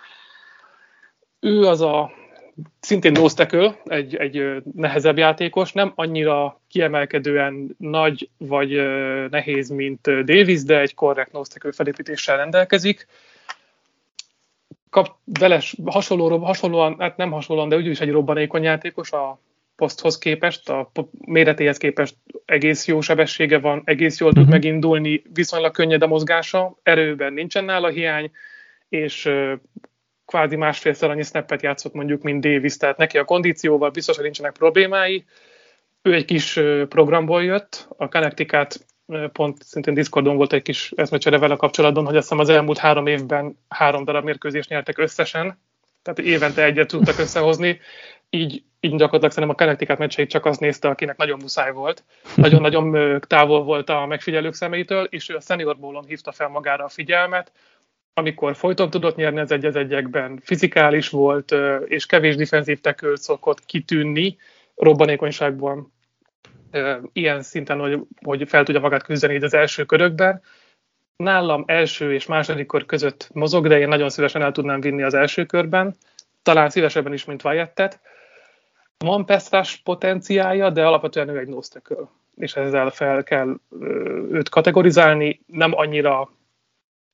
Ő az a szintén nose egy, egy nehezebb játékos, nem annyira kiemelkedően nagy vagy nehéz, mint Davis, de egy korrekt nose felépítéssel rendelkezik. Kap vele hasonló, hasonlóan, hát nem hasonlóan, de úgyis egy robbanékony játékos a poszthoz képest, a méretéhez képest egész jó sebessége van, egész jól tud uh-huh. megindulni, viszonylag könnyed a mozgása, erőben nincsen nála hiány, és kvázi másfélszer annyi snappet játszott mondjuk, mint Davis, tehát neki a kondícióval biztos, hogy nincsenek problémái. Ő egy kis programból jött, a Connecticut pont szintén Discordon volt egy kis eszmecsere vele kapcsolatban, hogy azt hiszem az elmúlt három évben három darab mérkőzést nyertek összesen, tehát évente egyet tudtak összehozni, így, így gyakorlatilag szerintem a Connecticut meccseit csak azt nézte, akinek nagyon muszáj volt. Nagyon-nagyon távol volt a megfigyelők szemétől, és ő a senior bólon hívta fel magára a figyelmet, amikor folyton tudott nyerni az egy egyekben, fizikális volt, és kevés defenzív tekül szokott kitűnni robbanékonyságban ilyen szinten, hogy, hogy fel tudja magát küzdeni az első körökben. Nálam első és második kör között mozog, de én nagyon szívesen el tudnám vinni az első körben, talán szívesebben is, mint Wyatt-et. Van peszrás potenciája, de alapvetően ő egy nosztököl, és ezzel fel kell őt kategorizálni, nem annyira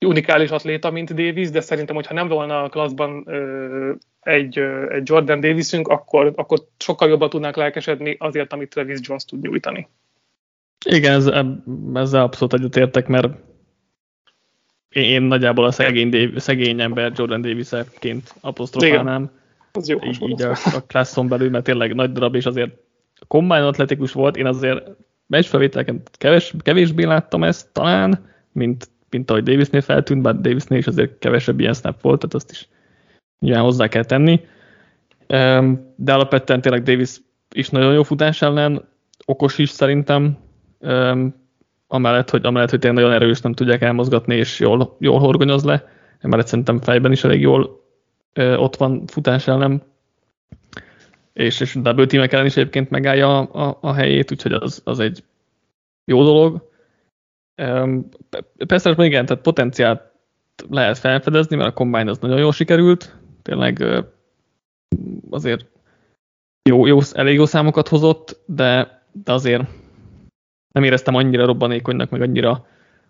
unikális atléta, mint Davis, de szerintem, hogyha nem volna a klasszban egy, egy Jordan Davisünk, akkor, akkor sokkal jobban tudnánk lelkesedni azért, amit Travis Jones tud nyújtani. Igen, ez, ezzel abszolút egyetértek, mert én nagyjából a szegény, Davis, szegény ember Jordan Davis-ként apostrofálnám. Az jó így, így a, a klasszon belül, mert tényleg nagy darab, és azért kombány atletikus volt, én azért meccsfelvételken kevés, kevésbé láttam ezt talán, mint mint ahogy Davisnél feltűnt, bár Davisnél is azért kevesebb ilyen snap volt, tehát azt is nyilván hozzá kell tenni. De alapvetően tényleg Davis is nagyon jó futás ellen, okos is szerintem, amellett, hogy, amellett, hogy tényleg nagyon erős, nem tudják elmozgatni, és jól, jól horgonyoz le, emellett szerintem fejben is elég jól ott van futás ellen, és, és double teamek ellen is egyébként megállja a, a, a helyét, úgyhogy az, az egy jó dolog. Persze, igen, tehát potenciált lehet felfedezni, mert a Combine az nagyon jól sikerült, tényleg azért jó, jó, elég jó számokat hozott, de, de azért nem éreztem annyira robbanékonynak, meg annyira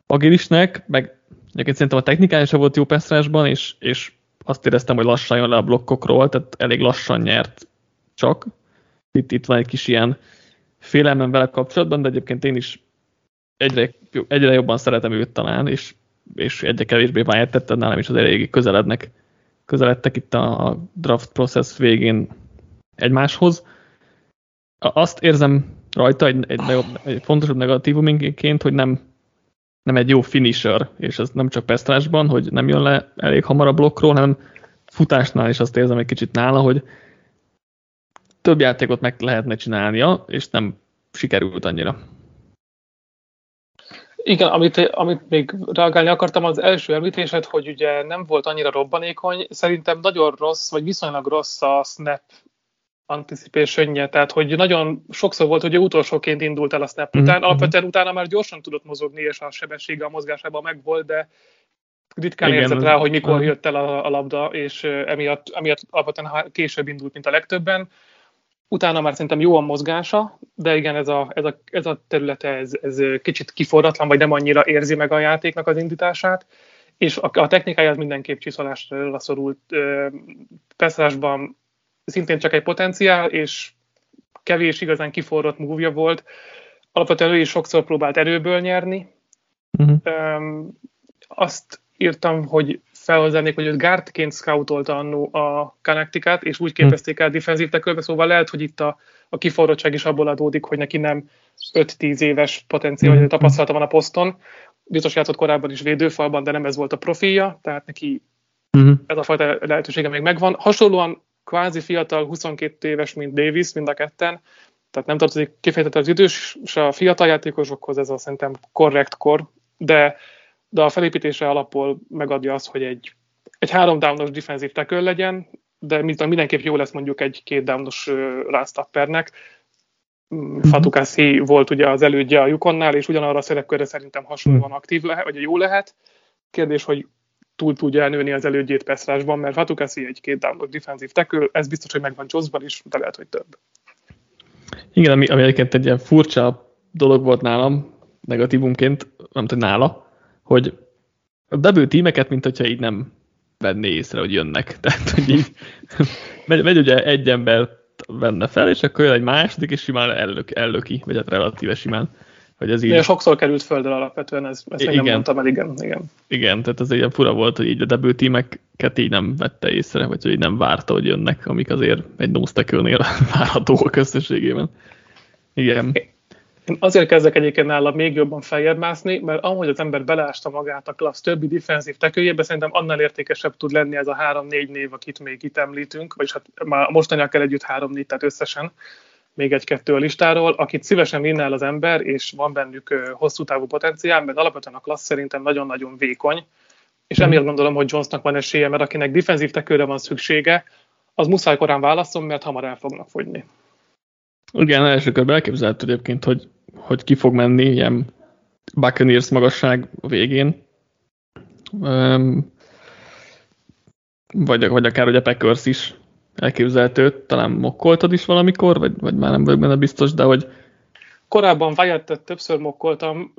agilisnek, meg egyébként szerintem a technikája sem volt jó pestrásban, és, és azt éreztem, hogy lassan jön le a blokkokról, tehát elég lassan nyert csak. Itt, itt van egy kis ilyen félelmem vele kapcsolatban, de egyébként én is egyre, egyre jobban szeretem őt talán, és, és egyre kevésbé váját nálam is az elég közelednek, közeledtek itt a, draft process végén egymáshoz. Azt érzem rajta egy, egy, egy fontosabb negatívumként, hogy nem, nem egy jó finisher, és ez nem csak pesztrásban, hogy nem jön le elég hamar a blokkról, hanem futásnál is azt érzem egy kicsit nála, hogy több játékot meg lehetne csinálnia, és nem sikerült annyira. Igen, amit, amit még reagálni akartam, az első említésed, hogy ugye nem volt annyira robbanékony, szerintem nagyon rossz, vagy viszonylag rossz a snap anticipation tehát hogy nagyon sokszor volt, hogy ő utolsóként indult el a snap mm-hmm. után, alapvetően utána már gyorsan tudott mozogni, és a sebessége a mozgásában megvolt, de ritkán Igen. érzett rá, hogy mikor jött el a, a labda, és emiatt, emiatt alapvetően később indult, mint a legtöbben. Utána már szerintem jó a mozgása, de igen, ez a, ez a, ez a területe ez, ez kicsit kiforratlan, vagy nem annyira érzi meg a játéknak az indítását, és a, a technikája az mindenképp csiszolásra szorult. Pesszásban szintén csak egy potenciál, és kevés igazán kiforrott múvja volt. Alapvetően ő is sokszor próbált erőből nyerni. Uh-huh. Um, azt írtam, hogy felhozzánék, hogy őt guardként scoutolta annó a Connecticut, és úgy képezték el defenzív tekölbe, szóval lehet, hogy itt a, a kiforrottság is abból adódik, hogy neki nem 5-10 éves potenciál, vagy mhm. tapasztalata van a poszton. Biztos játszott korábban is védőfalban, de nem ez volt a profilja, tehát neki uh-huh. ez a fajta lehetősége még megvan. Hasonlóan kvázi fiatal, 22 éves, mint Davis, mind a ketten, tehát nem tartozik kifejezetten az idős és a fiatal játékosokhoz, ez a szerintem korrekt kor, de de a felépítése alapból megadja azt, hogy egy, egy három downos defensív tackle legyen, de mindenképp jó lesz mondjuk egy két downos rásztappernek. Mm-hmm. Fatukasi volt ugye az elődje a Yukonnál, és ugyanarra a szerepkörre szerintem hasonlóan mhm. aktív lehet, vagy jó lehet. Kérdés, hogy túl tudja elnőni az elődjét Peszrásban, mert Fatukasi egy két downos defensív tackle, ez biztos, hogy megvan Jossban is, de lehet, hogy több. Igen, ami, ami egyébként egy ilyen furcsa dolog volt nálam, negatívumként, nem tudom, nála, hogy a bevő tímeket, mint hogyha így nem venné észre, hogy jönnek. Tehát, hogy így megy, megy ugye egy ember venne fel, és akkor jön egy második, és simán ellök, ellöki, vagy hát relatíve simán. Hogy ez így... De sokszor került földre alapvetően, ez, ezt igen. nem mondtam el, igen, igen. Igen, tehát ez ilyen fura volt, hogy így a debut tímeket így nem vette észre, vagy hogy így nem várta, hogy jönnek, amik azért egy nose várhatóak összességében. Igen. Én azért kezdek egyébként nála még jobban feljebb mászni, mert ahogy az ember beleásta magát a klassz többi defensív tekőjébe, szerintem annál értékesebb tud lenni ez a három-négy név, akit még itt említünk, vagyis hát már mostaniakkel együtt három-négy, tehát összesen még egy-kettő a listáról, akit szívesen vinne el az ember, és van bennük hosszú távú potenciál, mert alapvetően a klassz szerintem nagyon-nagyon vékony, és emiatt gondolom, hogy Jonesnak van esélye, mert akinek defensív tekőre van szüksége, az muszáj korán válaszol, mert hamar el fognak fogyni. Igen, első körben elképzelhető egyébként, hogy hogy ki fog menni ilyen Buccaneers magasság a végén. vagy, vagy akár ugye Packers is elképzelhető, talán mokkoltad is valamikor, vagy, vagy már nem vagyok benne biztos, de hogy... Korábban Wyatt-et többször mokkoltam,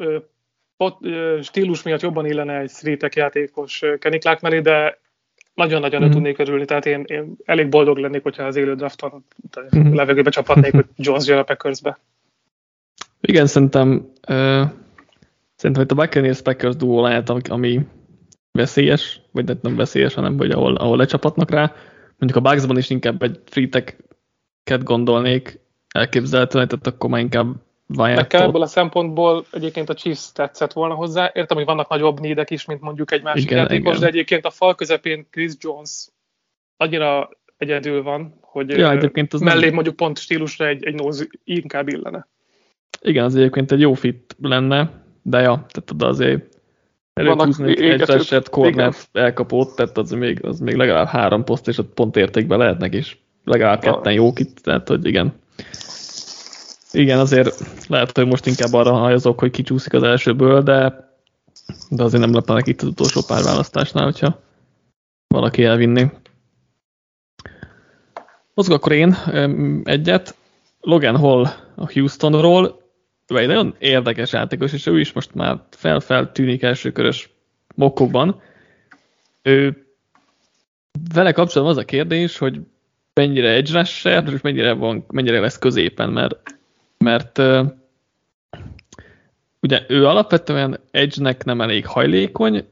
pot, stílus miatt jobban illene egy streetek játékos Kenny Clark mellé, de nagyon-nagyon mm-hmm. tudnék örülni, tehát én, én elég boldog lennék, hogyha az élő drafton mm-hmm. levegőbe csaphatnék, hogy Jones jön a Packersbe. Igen, szerintem, uh, szerintem hogy a Buccaneers Packers duó lehet, ami veszélyes, vagy nem veszélyes, hanem hogy ahol, ahol lecsapatnak rá. Mondjuk a Bucksban is inkább egy free gondolnék elképzelhetően, tehát akkor már inkább Nekem ebből a szempontból egyébként a Chiefs tetszett volna hozzá. Értem, hogy vannak nagyobb nédek is, mint mondjuk egy másik igen, játékos, igen. de egyébként a fal közepén Chris Jones annyira egyedül van, hogy ja, az mellé nem... mondjuk pont stílusra egy, egy nose inkább illene. Igen, az egyébként egy jó fit lenne, de ja, tehát oda azért előhúzni egy eset cornert elkapott, tehát az még, az még legalább három poszt, és ott pont értékben lehetnek is. Legalább ketten jók itt, tehát hogy igen. Igen, azért lehet, hogy most inkább arra hajazok, hogy kicsúszik az elsőből, de, de azért nem leplenek itt az utolsó pár választásnál, hogyha valaki elvinni. Mozgok akkor én egyet. Logan Hall a Houstonról vagy egy nagyon érdekes játékos, és ő is most már fel-fel tűnik elsőkörös mokkokban. Ő vele kapcsolatban az a kérdés, hogy mennyire egy és mennyire, van, mennyire lesz középen, mert, mert uh, ugye ő alapvetően edge nem elég hajlékony,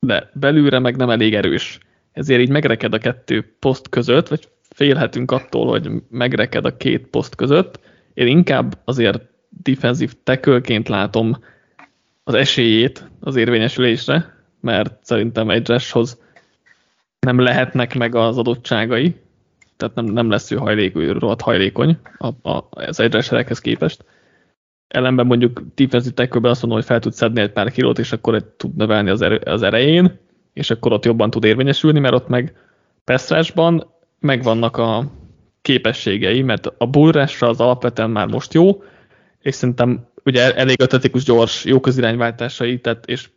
de belülre meg nem elég erős. Ezért így megreked a kettő poszt között, vagy félhetünk attól, hogy megreked a két poszt között. Én inkább azért defensív tekölként látom az esélyét az érvényesülésre, mert szerintem egy Rashhoz nem lehetnek meg az adottságai, tehát nem, nem lesz ő hajlékony, rohadt hajlékony a, a, az Rasherekhez képest. Ellenben mondjuk defensív tekölben azt mondom, hogy fel tud szedni egy pár kilót, és akkor tud növelni az, erő, az erején, és akkor ott jobban tud érvényesülni, mert ott meg Pestrásban megvannak a képességei, mert a bullrásra az alapvetően már most jó, és szerintem ugye elég atletikus, gyors, jó közirányváltásai, tehát és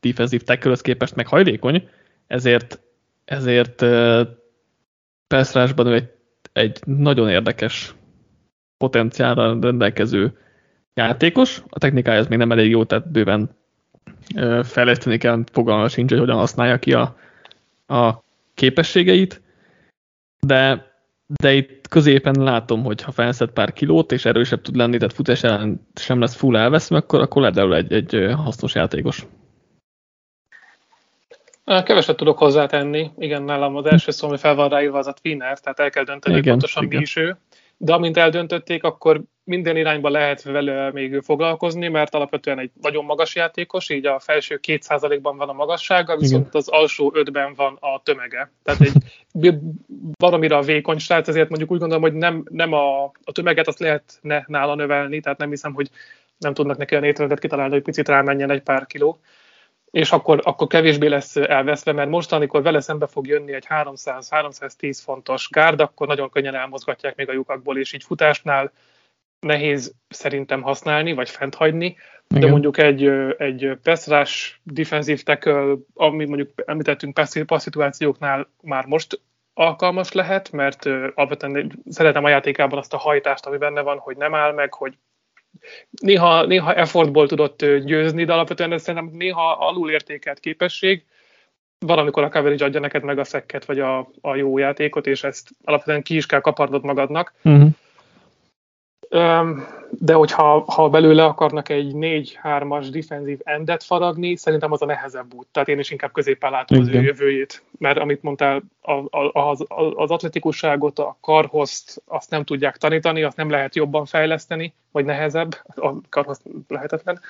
defensív tackle képest meg hajlékony, ezért, ezért uh, egy, egy nagyon érdekes potenciálra rendelkező játékos. A technikája ez még nem elég jó, tehát bőven fejleszteni kell, fogalma sincs, hogy hogyan használja ki a, a képességeit, de de itt középen látom, hogy ha felszed pár kilót, és erősebb tud lenni, tehát futás ellen sem lesz full elveszve, akkor, akkor lehet egy, egy hasznos játékos. Keveset tudok hozzátenni. Igen, nálam az első szó, ami fel van ráírva, az a Twinner, tehát el kell dönteni, igen, pontosan igen. mi is ő. De amint eldöntötték, akkor minden irányba lehet vele még foglalkozni, mert alapvetően egy nagyon magas játékos, így a felső 2%-ban van a magassága, viszont Igen. az alsó 5-ben van a tömege. Tehát egy valamira vékony srác, ezért mondjuk úgy gondolom, hogy nem, nem a, a tömeget azt lehetne nála növelni, tehát nem hiszem, hogy nem tudnak neki a étrendet kitalálni, hogy picit rámenjen egy pár kiló és akkor, akkor kevésbé lesz elveszve, mert most, amikor vele szembe fog jönni egy 300-310 fontos gárd, akkor nagyon könnyen elmozgatják még a lyukakból, és így futásnál nehéz szerintem használni, vagy fent hagyni, de Igen. mondjuk egy, egy pass defensív tackle, ami mondjuk említettünk pass szituációknál már most alkalmas lehet, mert alapvetően szeretem a játékában azt a hajtást, ami benne van, hogy nem áll meg, hogy néha, néha effortból tudott győzni, de alapvetően ez szerintem néha alulértékelt képesség, valamikor a coverage adja neked meg a szekket, vagy a, a jó játékot, és ezt alapvetően ki is kell kaparnod magadnak. Uh-huh. De hogyha ha belőle akarnak egy 4-3-as defensív endet faragni, szerintem az a nehezebb út. Tehát én is inkább középen látom Igen. az ő jövőjét. Mert amit mondtál, az, az atletikusságot, a karhozt, azt nem tudják tanítani, azt nem lehet jobban fejleszteni, vagy nehezebb, a karhoz lehetetlen.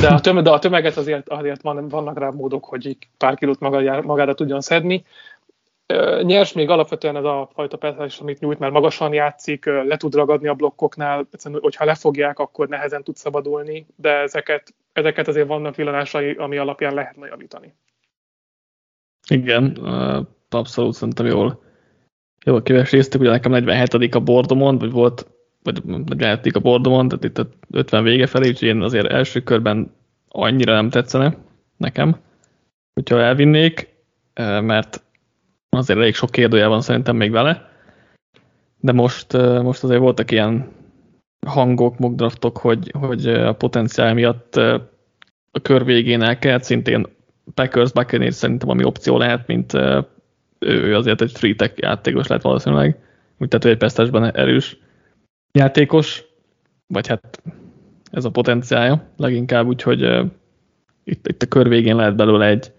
De a, tömeg, de a tömeget azért, azért van, vannak rá módok, hogy pár kilót magára tudjon szedni nyers még alapvetően ez a fajta percás, amit nyújt, mert magasan játszik, le tud ragadni a blokkoknál, egyszerűen, hogyha lefogják, akkor nehezen tud szabadulni, de ezeket, ezeket azért vannak villanásai, ami alapján lehetne javítani. Igen, abszolút szerintem jól, jól kiveséztük, ugye nekem 47 a bordomon, vagy volt, vagy 47 a bordomon, tehát itt a 50 vége felé, úgyhogy én azért első körben annyira nem tetszene nekem, hogyha elvinnék, mert azért elég sok kérdője van szerintem még vele, de most, most azért voltak ilyen hangok, mockdraftok, hogy, hogy a potenciál miatt a kör végén el kell, szintén Packers, Buccaneers szerintem ami opció lehet, mint ő azért egy free tech játékos lehet valószínűleg, úgy tehát egy pesztesben erős játékos, vagy hát ez a potenciálja leginkább, úgyhogy itt, itt a kör végén lehet belőle egy,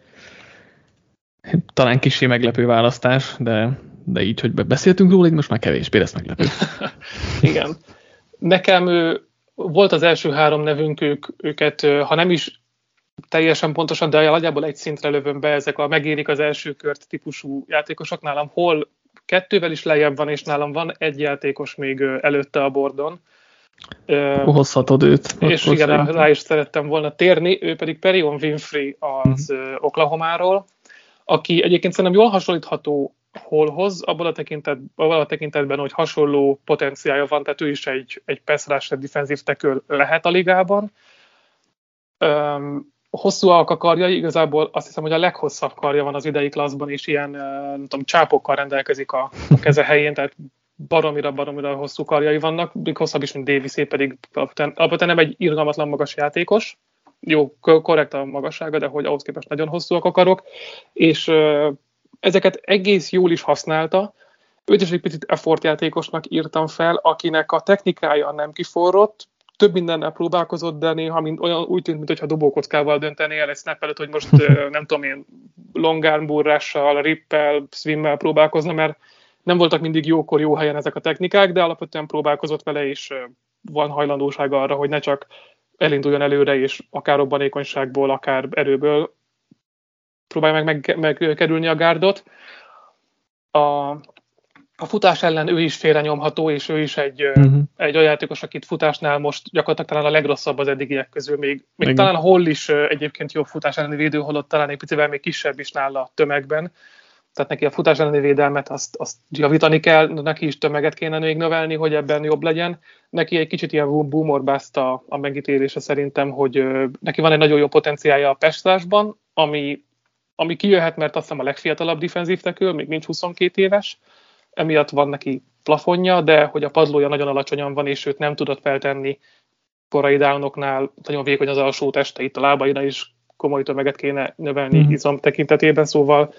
talán kicsi meglepő választás, de, de így, hogy beszéltünk róla, így most már kevésbé lesz meglepő. Igen. Nekem ő, volt az első három nevünk, ők, őket, ha nem is teljesen pontosan, de nagyjából egy szintre lövöm be, ezek a megérik az első kört típusú játékosok nálam, hol kettővel is lejjebb van, és nálam van egy játékos még előtte a bordon. Hozhatod őt. És igen, rá, rá is szerettem volna térni, ő pedig Perion Winfrey az uh-huh. Oklahomáról, aki egyébként szerintem jól hasonlítható Holhoz, abban a, tekintet, abban a tekintetben, hogy hasonló potenciálja van, tehát ő is egy, egy pass defensív tackle lehet a ligában. Um, hosszú alkakarjai, igazából azt hiszem, hogy a leghosszabb karja van az idei klasszban, és ilyen, nem tudom, csápokkal rendelkezik a, a keze helyén, tehát baromira, baromira hosszú karjai vannak, még hosszabb is, mint Davis, pedig alapvetően nem egy irgalmatlan magas játékos, jó, korrekt a magassága, de hogy ahhoz képest nagyon hosszúak a karok, és ezeket egész jól is használta. Őt is egy picit effort játékosnak írtam fel, akinek a technikája nem kiforrott, több mindennel próbálkozott, de néha mint, olyan, úgy tűnt, mintha dobókockával döntenél egy snap előtt, hogy most nem tudom én, longarmburrással, rippel, swimmel próbálkozna, mert nem voltak mindig jókor, jó helyen ezek a technikák, de alapvetően próbálkozott vele, és van hajlandósága arra, hogy ne csak elinduljon előre, és akár robbanékonyságból, akár erőből próbálja meg, meg megkerülni a gárdot. A, a futás ellen ő is félrenyomható, és ő is egy, uh-huh. egy olyan játékos, akit futásnál most gyakorlatilag talán a legrosszabb az eddigiek közül. Még, még talán a Hall is egyébként jobb futás elleni védő, holott talán egy picivel még kisebb is nála a tömegben. Tehát neki a futás elleni védelmet azt, azt javítani kell, neki is tömeget kéne még növelni, hogy ebben jobb legyen. Neki egy kicsit ilyen boomorbászt a, a megítélése szerintem, hogy ö, neki van egy nagyon jó potenciálja a pestásban, ami, ami kijöhet, mert azt hiszem a legfiatalabb defenzív tekül, még nincs 22 éves, emiatt van neki plafonja, de hogy a padlója nagyon alacsonyan van, és őt nem tudott feltenni korai downoknál, nagyon vékony az alsó teste, itt a lábaira is komoly tömeget kéne növelni mm. izom tekintetében, szóval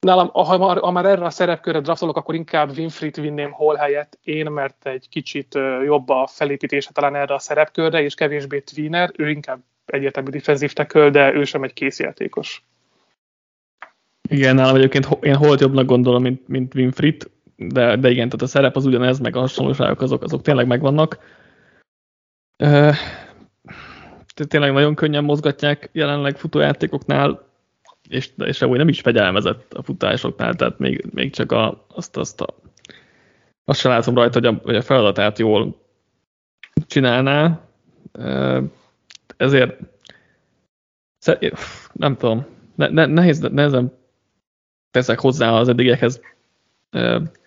nálam, ha már, ha már erre a szerepkörre draftolok, akkor inkább Winfrey-t vinném hol helyett én, mert egy kicsit jobb a felépítése talán erre a szerepkörre, és kevésbé Tweener, ő inkább egyértelmű defenzív tackle, de ő sem egy készjátékos. Igen, nálam egyébként én holt jobbnak gondolom, mint, mint Winfrey-t, de, de igen, tehát a szerep az ugyanez, meg a hasonlóságok azok, azok tényleg megvannak. Uh, tényleg nagyon könnyen mozgatják jelenleg futójátékoknál, és, és úgy nem is fegyelmezett a futásoknál, tehát még, még csak a, azt, azt, a, azt sem látom rajta, hogy a, hogy a feladatát jól csinálná. Ezért nem tudom, ne, ne, nehéz, nehezen teszek hozzá az eddigekhez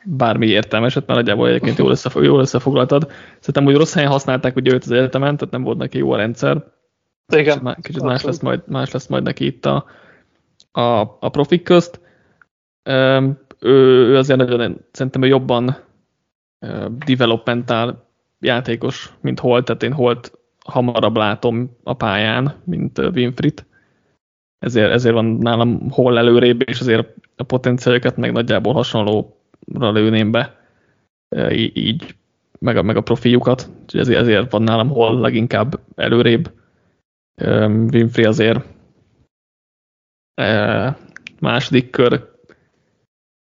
bármi értelmeset, mert nagyjából egyébként jól, összefog, jól összefoglaltad. Szerintem, hogy rossz helyen használták ugye őt az egyetemen, tehát nem volt neki jó a rendszer. Igen. Kicsit más lesz, majd, más lesz majd neki itt a, a, a profik közt. Ő, ő azért nagyon, szerintem ő jobban developmentál játékos, mint Holt, tehát én Holt hamarabb látom a pályán, mint Winfrit. Ezért, ezért van nálam hol előrébb, és azért a potenciáljukat meg nagyjából hasonlóra lőném be, így, meg a, meg a profiukat, úgyhogy ezért, ezért van nálam hol leginkább előrébb. Winfrey azért második kör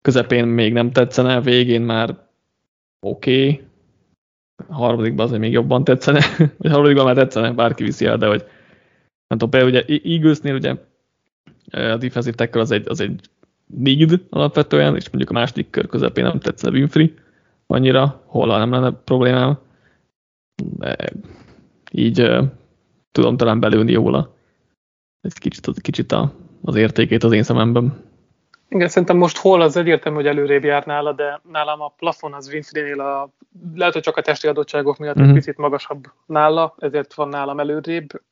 közepén még nem tetszene, végén már oké, okay. a harmadikban azért még jobban tetszene, vagy a harmadikban már tetszene, bárki viszi el, de hogy nem tudom, például ugye Eaglesnél ugye a defensive tackle az egy, az egy need alapvetően, és mondjuk a második kör közepén nem tetszene Winfrey annyira, hol nem lenne problémám. De így tudom talán belőni jóla. Egy kicsit, kicsit a, az értékét az én szememben. Igen, szerintem most hol az egyértelmű, hogy előrébb jár nála, de nálam a plafon az Winfrey-nél a, lehet, hogy csak a testi adottságok miatt mm-hmm. egy mhm. picit magasabb nála, ezért van nálam előrébb.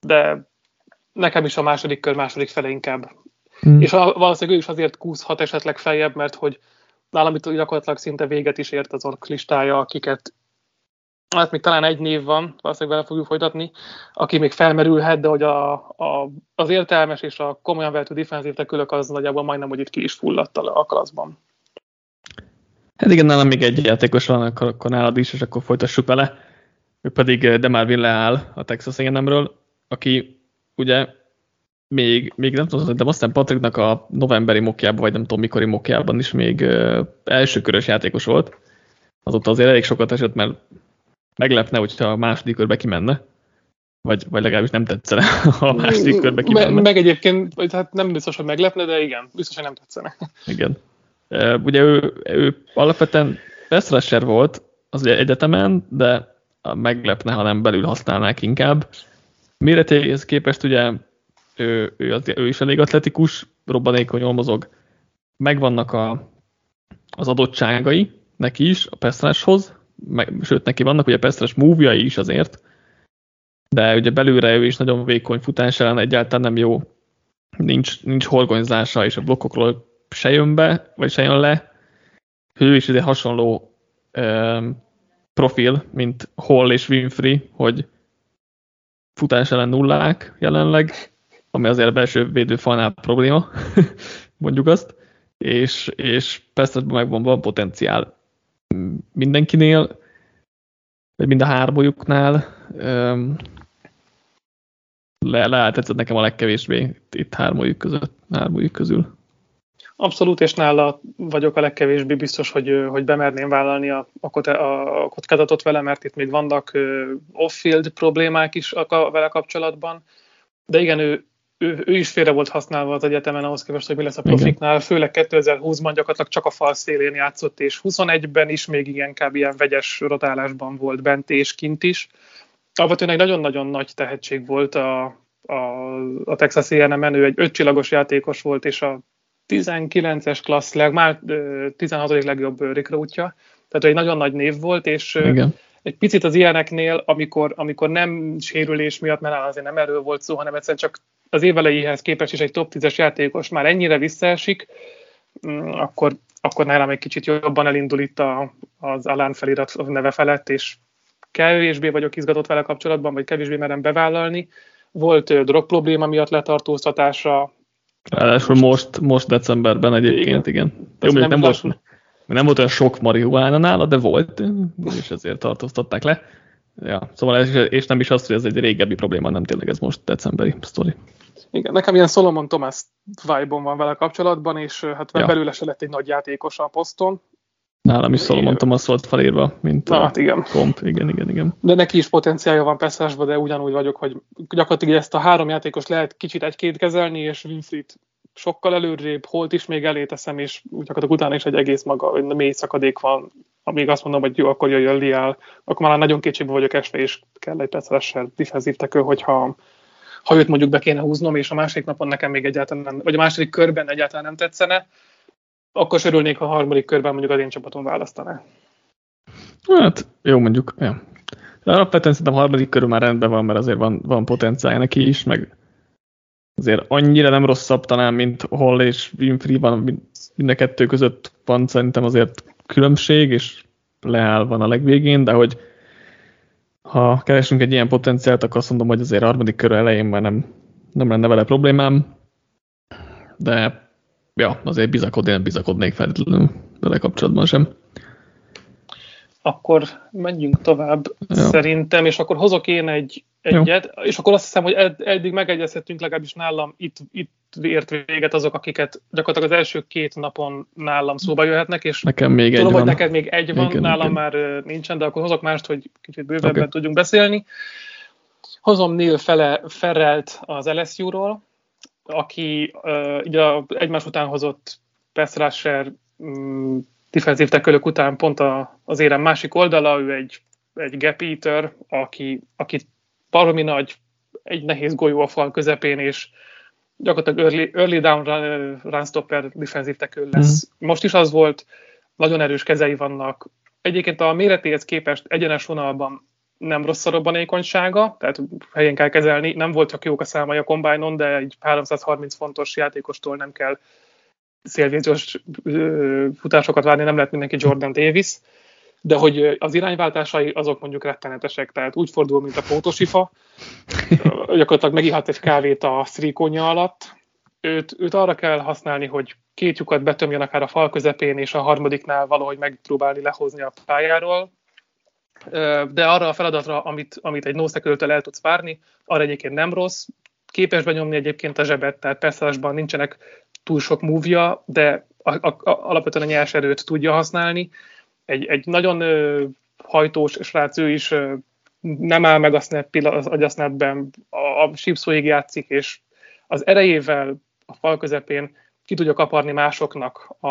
De nekem is a második kör második fele inkább. Mm. És a, valószínűleg ő is azért kúszhat esetleg feljebb, mert hogy nálam itt gyakorlatilag szinte véget is ért az ork listája, akiket hát még talán egy név van, valószínűleg vele fogjuk folytatni, aki még felmerülhet, de hogy a, a, az értelmes és a komolyan vehető defensív tekülök az nagyjából majdnem, hogy itt ki is fulladt a klaszban. Hát igen, nálam még egy játékos van, akkor, akkor nálad is, és akkor folytassuk vele. Ő pedig eh, Demarvin leáll a Texas A&M-ről, aki ugye még, még nem tudom, de aztán Patricknak a novemberi mokjában, vagy nem tudom mikori mokjában is még uh, első körös játékos volt. Azóta azért elég sokat esett, mert meglepne, hogyha a második körbe kimenne. Vagy, vagy legalábbis nem tetszene, ha a második körbe kimenne. Meg, meg egyébként, hát nem biztos, hogy meglepne, de igen, biztos, hogy nem tetszene. Igen. Ugye ő, ő alapvetően pass volt az ugye egyetemen, de meglepne, ha nem belül használnák inkább. Méretéhez képest ugye ő, ő, az, ő is elég atletikus, robbanékony, jól mozog. Megvannak a, az adottságai neki is, a Pestráshoz, meg, sőt neki vannak ugye Pestres move is azért, de ugye belülre ő is nagyon vékony futás ellen egyáltalán nem jó, nincs, nincs horgonyzása, és a blokkokról se jön be, vagy se jön le. Ő is egy hasonló um, profil, mint Hall és Winfrey, hogy futás ellen nullák jelenleg, ami azért belső védőfalnál probléma, mondjuk azt, és, és persze megvan van potenciál mindenkinél, vagy mind a hármójuknál. Le, leállt nekem a legkevésbé itt, itt hármójuk között, hármójuk közül. Abszolút, és nála vagyok a legkevésbé biztos, hogy, hogy bemerném vállalni a, a, a kockázatot vele, mert itt még vannak off-field problémák is a, vele kapcsolatban. De igen, ő, ő, ő is félre volt használva az egyetemen ahhoz képest, hogy mi lesz a profiknál, Igen. főleg 2020-ban gyakorlatilag csak a fal szélén játszott, és 21-ben is még inkább ilyen vegyes rotálásban volt bent és kint is. Alapvetően egy nagyon-nagyon nagy tehetség volt a, a, a Texas A&M-en, ő egy ötcsillagos játékos volt, és a 19-es klassz, leg, már 16. legjobb rekruutja, tehát egy nagyon nagy név volt, és Igen. egy picit az ilyeneknél, amikor, amikor nem sérülés miatt, mert azért nem erről volt szó, hanem egyszerűen csak az évelejéhez képest is egy top 10-es játékos már ennyire visszaesik, mm, akkor, akkor nálam egy kicsit jobban elindul itt a, az Alán felirat neve felett, és kevésbé vagyok izgatott vele kapcsolatban, vagy kevésbé merem bevállalni. Volt drog probléma miatt letartóztatása. Ráadásul most, most decemberben egyébként, igen. igen. Jó, nem, nem, volt, nem volt olyan sok marihuána nála, de volt, és ezért tartóztatták le. Ja, szóval ez, és nem is az, hogy ez egy régebbi probléma, nem tényleg ez most decemberi sztori. Igen, nekem ilyen Solomon Thomas vibe van vele kapcsolatban, és hát ja. belőle se lett egy nagy játékos a poszton. Nálam is Solomon Thomas volt felírva, mint Na, hát igen. komp. Igen, igen, igen. De neki is potenciálja van Pesszásban, de ugyanúgy vagyok, hogy gyakorlatilag ezt a három játékos lehet kicsit egy-két kezelni, és Winfrey sokkal előrébb, holt is még elé teszem, és gyakorlatilag utána is egy egész maga, mély szakadék van, amíg azt mondom, hogy jó, akkor jöjjön Liál, akkor már nagyon kétségbe vagyok esve, és kell egy percesen defensív tekő, hogyha ha őt mondjuk be kéne húznom, és a másik napon nekem még egyáltalán nem, vagy a második körben egyáltalán nem tetszene, akkor örülnék, ha a harmadik körben mondjuk az én csapatom választaná. Hát, jó mondjuk, ja. De alapvetően szerintem a harmadik körül már rendben van, mert azért van, van potenciálja neki is, meg azért annyira nem rosszabb talán, mint Hall és Winfrey van, mind a kettő között van szerintem azért különbség, és leáll van a legvégén, de hogy ha keresünk egy ilyen potenciált, akkor azt mondom, hogy azért harmadik kör elején már nem, nem lenne vele problémám, de ja, azért bizakodni nem bizakodnék feltétlenül vele kapcsolatban sem. Akkor menjünk tovább ja. szerintem, és akkor hozok én egy egyet, Jó. és akkor azt hiszem, hogy ed- eddig megegyezhetünk legalábbis nálam, itt, itt ért véget azok, akiket gyakorlatilag az első két napon nálam szóba jöhetnek, és Nekem még tudom, egy hogy van. neked még egy van, igen, nálam igen. már nincsen, de akkor hozok mást, hogy kicsit bővebben okay. tudjunk beszélni. Hozom Neil Fele, Ferrelt az LSU-ról, aki uh, ugye egymás után hozott pass rusher um, defensív tekölök után pont a, az érem másik oldala, ő egy, egy gap eater, aki, aki baromi nagy, egy nehéz golyó a fal közepén, és gyakorlatilag early, early down run, run stopper defensív tekül lesz. Mm. Most is az volt, nagyon erős kezei vannak. Egyébként a méretéhez képest egyenes vonalban nem rossz a robbanékonysága, tehát helyen kell kezelni. Nem voltak jók a számai a kombájnon, de egy 330 fontos játékostól nem kell szélvészős futásokat várni, nem lehet mindenki Jordan Davis de hogy az irányváltásai azok mondjuk rettenetesek, tehát úgy fordul, mint a pótosifa, gyakorlatilag megihat egy kávét a szríkónya alatt, őt, őt arra kell használni, hogy két lyukat betömjön akár a fal közepén, és a harmadiknál valahogy megpróbálni lehozni a pályáról, de arra a feladatra, amit, amit egy nószeköltől el tudsz várni, arra egyébként nem rossz, képes benyomni egyébként a zsebet, tehát persze nincsenek túl sok múvja, de a, a, a, alapvetően a nyers erőt tudja használni, egy, egy nagyon ö, hajtós srác, ő is ö, nem áll meg a snap az agyasnapben, a, a sípszóig játszik, és az erejével a fal közepén ki tudja kaparni másoknak a,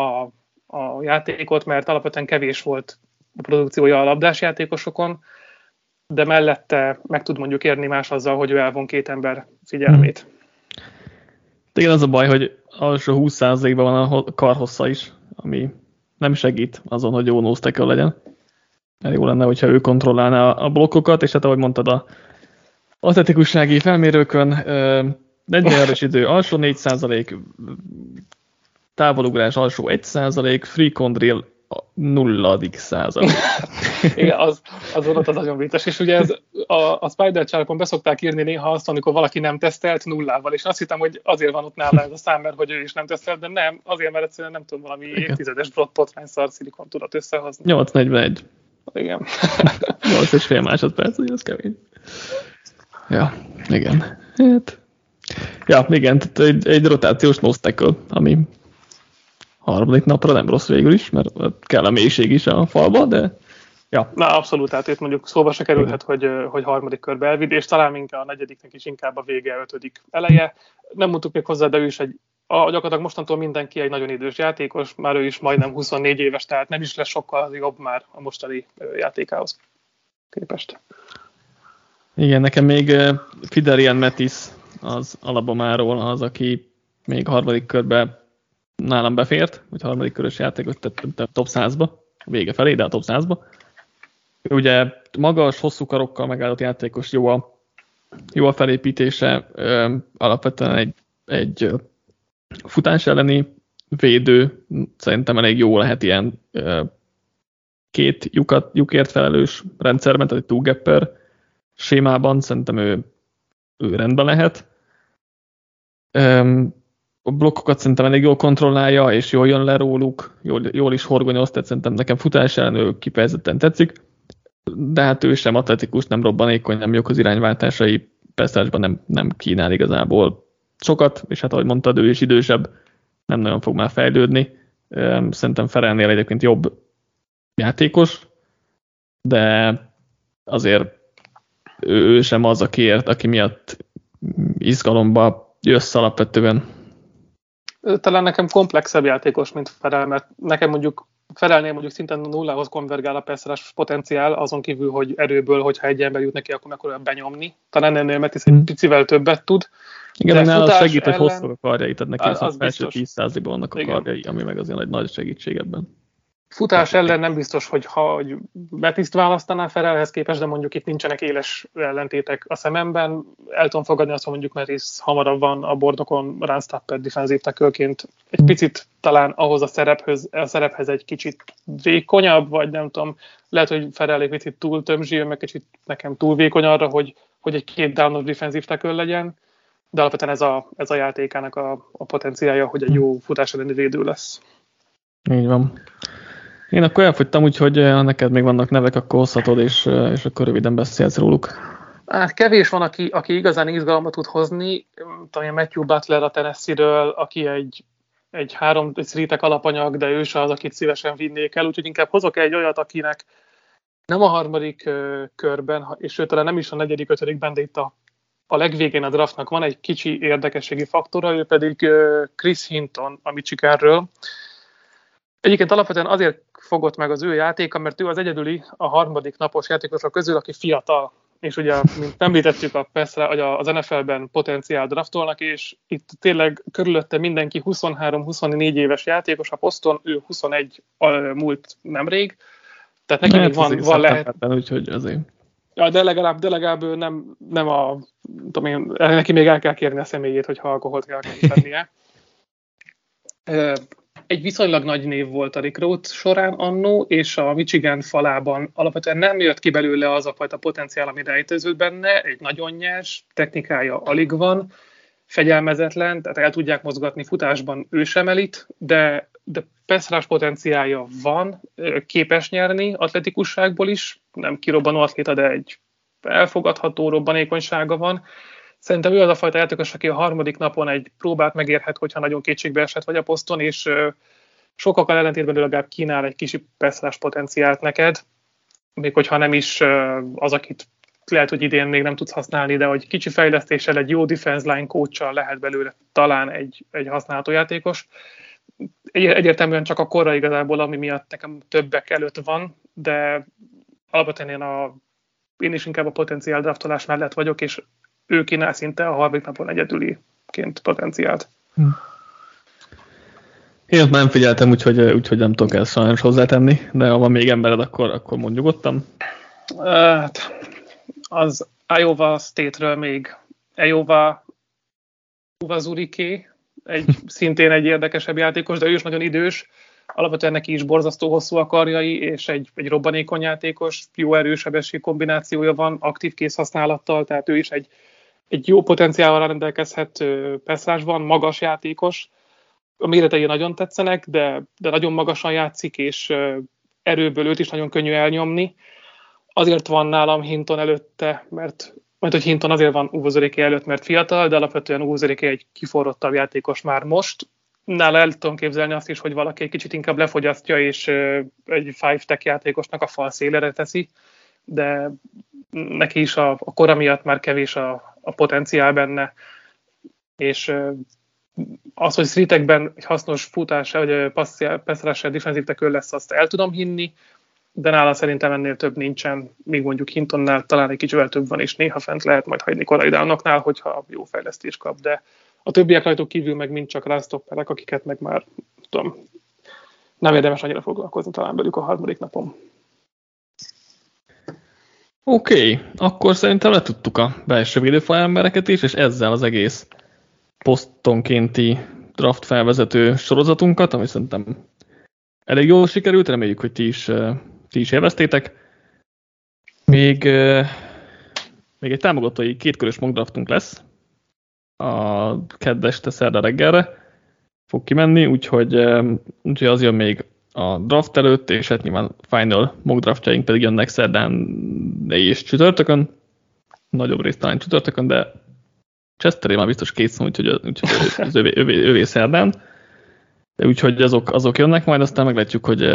a játékot, mert alapvetően kevés volt a produkciója a labdás játékosokon, de mellette meg tud mondjuk érni más azzal, hogy ő elvon két ember figyelmét. Hmm. Igen, az a baj, hogy alsó 20%-ban van a karhossza is, ami nem segít azon, hogy jó nose legyen. Mert jó lenne, hogyha ő kontrollálná a blokkokat, és hát ahogy mondtad, a atletikussági felmérőkön 40 es idő alsó 4% távolugrás alsó 1 free condrill nulladik százalék. Igen, az, az volt az nagyon vicces, és ugye ez, a, a Spider Charkon beszokták írni néha azt, amikor valaki nem tesztelt nullával, és azt hittem, hogy azért van ott nála ez a szám, mert hogy ő is nem tesztelt, de nem, azért, mert egyszerűen nem tudom, valami Igen. évtizedes potrány szar szilikon tudott összehozni. 841. Igen. 8 és fél másodperc, hogy az kemény. Ja, igen. Hát. Ja, igen, tehát egy, egy rotációs nose ami harmadik napra nem rossz végül is, mert kell a mélység is a falba, de ja. Na abszolút, tehát itt mondjuk szóba se kerülhet, hogy, hogy harmadik körbe elvidd, és talán inkább a negyediknek is inkább a vége, ötödik eleje. Nem mondtuk még hozzá, de ő is egy a, gyakorlatilag mostantól mindenki egy nagyon idős játékos, már ő is majdnem 24 éves, tehát nem is lesz sokkal jobb már a mostani játékához képest. Igen, nekem még Fiderian Metis az Alabamáról az, aki még harmadik körbe nálam befért, hogy harmadik körös játékos, tehát top 100-ba, vége felé, de a top 100-ba. Ugye magas, hosszú karokkal megállott játékos, jó a, jó a felépítése, alapvetően egy, egy futás elleni védő, szerintem elég jó lehet ilyen két lyukat, lyukért felelős rendszerben, tehát egy two sémában, szerintem ő, ő rendben lehet. A blokkokat szerintem elég jól kontrollálja, és jól jön le róluk, jól, jól is horgonyoz, tehát szerintem nekem futás ellen ő kifejezetten tetszik, de hát ő sem atletikus, nem robbanékony, nem jók az irányváltásai, perszásban nem, nem kínál igazából sokat, és hát ahogy mondtad, ő is idősebb, nem nagyon fog már fejlődni. Szerintem Ferelnél egyébként jobb játékos, de azért ő, ő sem az, akiért, aki miatt izgalomba jössz alapvetően. Talán nekem komplexebb játékos, mint Ferel, mert nekem mondjuk Ferelnél mondjuk szinten nullához konvergál a perszeres potenciál, azon kívül, hogy erőből, hogyha egy ember jut neki, akkor mekkora benyomni. Talán ennél Metis egy hmm. picivel többet tud. Igen, de nála segít, ellen... hogy hosszú a karjai, tehát neki az, az, az felső 10%-ban vannak a karjai, ami meg azért egy nagy segítség ebben. Futás ellen nem biztos, hogy ha hogy Betiszt választaná Ferelhez képest, de mondjuk itt nincsenek éles ellentétek a szememben. El tudom fogadni azt, hogy mondjuk Metis hamarabb van a bordokon Ránstapper defensív. Egy picit talán ahhoz a szerephez, a szerephez egy kicsit vékonyabb, vagy nem tudom, lehet, hogy Ferel egy picit túl tömzsi, meg kicsit nekem túl vékony arra, hogy, hogy egy két downos defensív legyen, de alapvetően ez a, ez a játékának a, a potenciálja, hogy egy jó futás elleni védő lesz. Így van. Én akkor elfogytam, úgyhogy eh, ha neked még vannak nevek, akkor hozhatod, és, eh, és akkor röviden beszélsz róluk. Hát kevés van, aki, aki igazán izgalmat tud hozni. Talán Matthew Butler a Tennessee-ről, aki egy, egy három szrítek alapanyag, de ő se az, akit szívesen vinnék el, úgyhogy inkább hozok egy olyat, akinek nem a harmadik körben, és ő talán nem is a negyedik, ötödikben, de itt a, a legvégén a draftnak van egy kicsi érdekességi faktora, ő pedig Chris Hinton a Michiganről. Egyébként alapvetően azért fogott meg az ő játéka, mert ő az egyedüli a harmadik napos játékosok közül, aki fiatal. És ugye, mint említettük, a PESZ-re, vagy az NFL-ben potenciál draftolnak, és itt tényleg körülötte mindenki 23-24 éves játékos a poszton, ő 21 múlt nemrég. Tehát neki még van, van lehet. Úgyhogy azért. Ja, de legalább, de legalább nem, nem a, tudom én, neki még el kell kérni a személyét, hogyha alkoholt kell tennie egy viszonylag nagy név volt a Rick során annó, és a Michigan falában alapvetően nem jött ki belőle az a fajta potenciál, ami rejtőzött benne, egy nagyon nyers, technikája alig van, fegyelmezetlen, tehát el tudják mozgatni futásban, ő sem elit, de, de peszrás potenciálja van, képes nyerni atletikusságból is, nem kirobbanó atléta, de egy elfogadható robbanékonysága van, Szerintem ő az a fajta játékos, aki a harmadik napon egy próbát megérhet, hogyha nagyon kétségbe esett vagy a poszton, és sokakkal ellentétben ő legalább kínál egy kicsi perszlás potenciált neked, még hogyha nem is az, akit lehet, hogy idén még nem tudsz használni, de hogy kicsi fejlesztéssel, egy jó defense line coach lehet belőle talán egy, egy használható játékos. Egy, egyértelműen csak a korra igazából, ami miatt nekem többek előtt van, de alapvetően én, a, én is inkább a potenciál draftolás mellett vagyok, és ő kínál szinte a harmadik napon egyedüliként potenciált. Hm. Én ott nem figyeltem, úgyhogy, úgyhogy nem tudok ezt sajnos hozzátenni, de ha van még embered, akkor, akkor mondjuk nyugodtan. Hát, az Iowa State-ről még Iowa Uvazuriké, egy, szintén egy érdekesebb játékos, de ő is nagyon idős, alapvetően neki is borzasztó hosszú a karjai, és egy, egy robbanékony játékos, jó erősebesség kombinációja van, aktív készhasználattal, tehát ő is egy, egy jó potenciálval rendelkezhet van, magas játékos, a méretei nagyon tetszenek, de, de nagyon magasan játszik, és erőből őt is nagyon könnyű elnyomni. Azért van nálam Hinton előtte, mert majd, hogy Hinton azért van Uvozoriké előtt, mert fiatal, de alapvetően Uvozoriké egy kiforrottabb játékos már most. Nála el tudom képzelni azt is, hogy valaki egy kicsit inkább lefogyasztja, és egy five-tech játékosnak a fal szélére teszi, de neki is a, a kora miatt már kevés a, a potenciál benne, és az, hogy streetekben egy hasznos futás, vagy passzrás defensív tekő lesz, azt el tudom hinni. de nála szerintem ennél több nincsen, még mondjuk Hintonnál talán egy kicsivel több van, és néha fent lehet majd hagyni korai downoknál, hogyha jó fejlesztés kap, de a többiek rajtuk kívül meg mind csak ránstopperek, akiket meg már tudom, nem érdemes annyira foglalkozni talán velük a harmadik napon. Oké, okay, akkor szerintem letudtuk a belső védőfal embereket is, és ezzel az egész posztonkénti draft felvezető sorozatunkat, ami szerintem elég jól sikerült, reméljük, hogy ti is, ti is élveztétek. Még, még egy támogatói kétkörös mock draftunk lesz a kedd este szerda reggelre fog kimenni, úgyhogy, úgyhogy az jön még a draft előtt, és hát nyilván final mock draftjaink pedig jönnek szerdán és csütörtökön, nagyobb részt talán csütörtökön, de Chesteré már biztos kész, úgyhogy, úgyhogy az övé, övé, övé szerdán. De úgyhogy azok, azok jönnek, majd aztán meglátjuk, hogy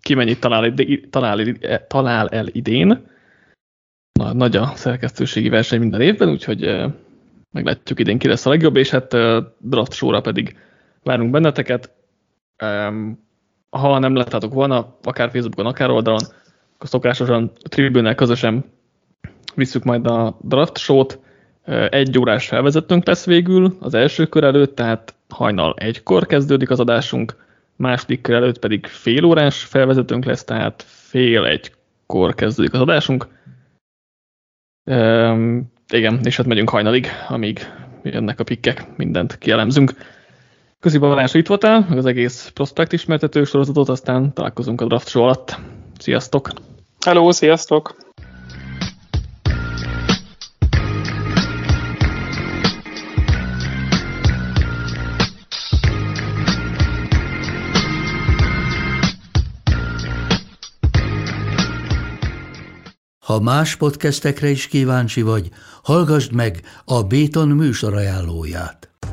ki mennyit talál, talál, talál el idén. Na, nagy a szerkesztőségi verseny minden évben, úgyhogy meglátjuk idén ki lesz a legjobb, és hát draft sorra pedig várunk benneteket ha nem láttátok volna, akár Facebookon, akár oldalon, akkor szokásosan tribűnnel közösen visszük majd a draft show-t. Egy órás felvezetőnk lesz végül az első kör előtt, tehát hajnal egykor kezdődik az adásunk, második kör előtt pedig fél órás felvezetőnk lesz, tehát fél egykor kezdődik az adásunk. Üm, igen, és hát megyünk hajnalig, amíg jönnek a pikkek, mindent kielemzünk. Közi Balázs, itt voltál, meg az egész prospekt ismertető sorozatot, aztán találkozunk a draft show alatt. Sziasztok! Hello, sziasztok! Ha más podcastekre is kíváncsi vagy, hallgassd meg a Béton műsor ajánlóját.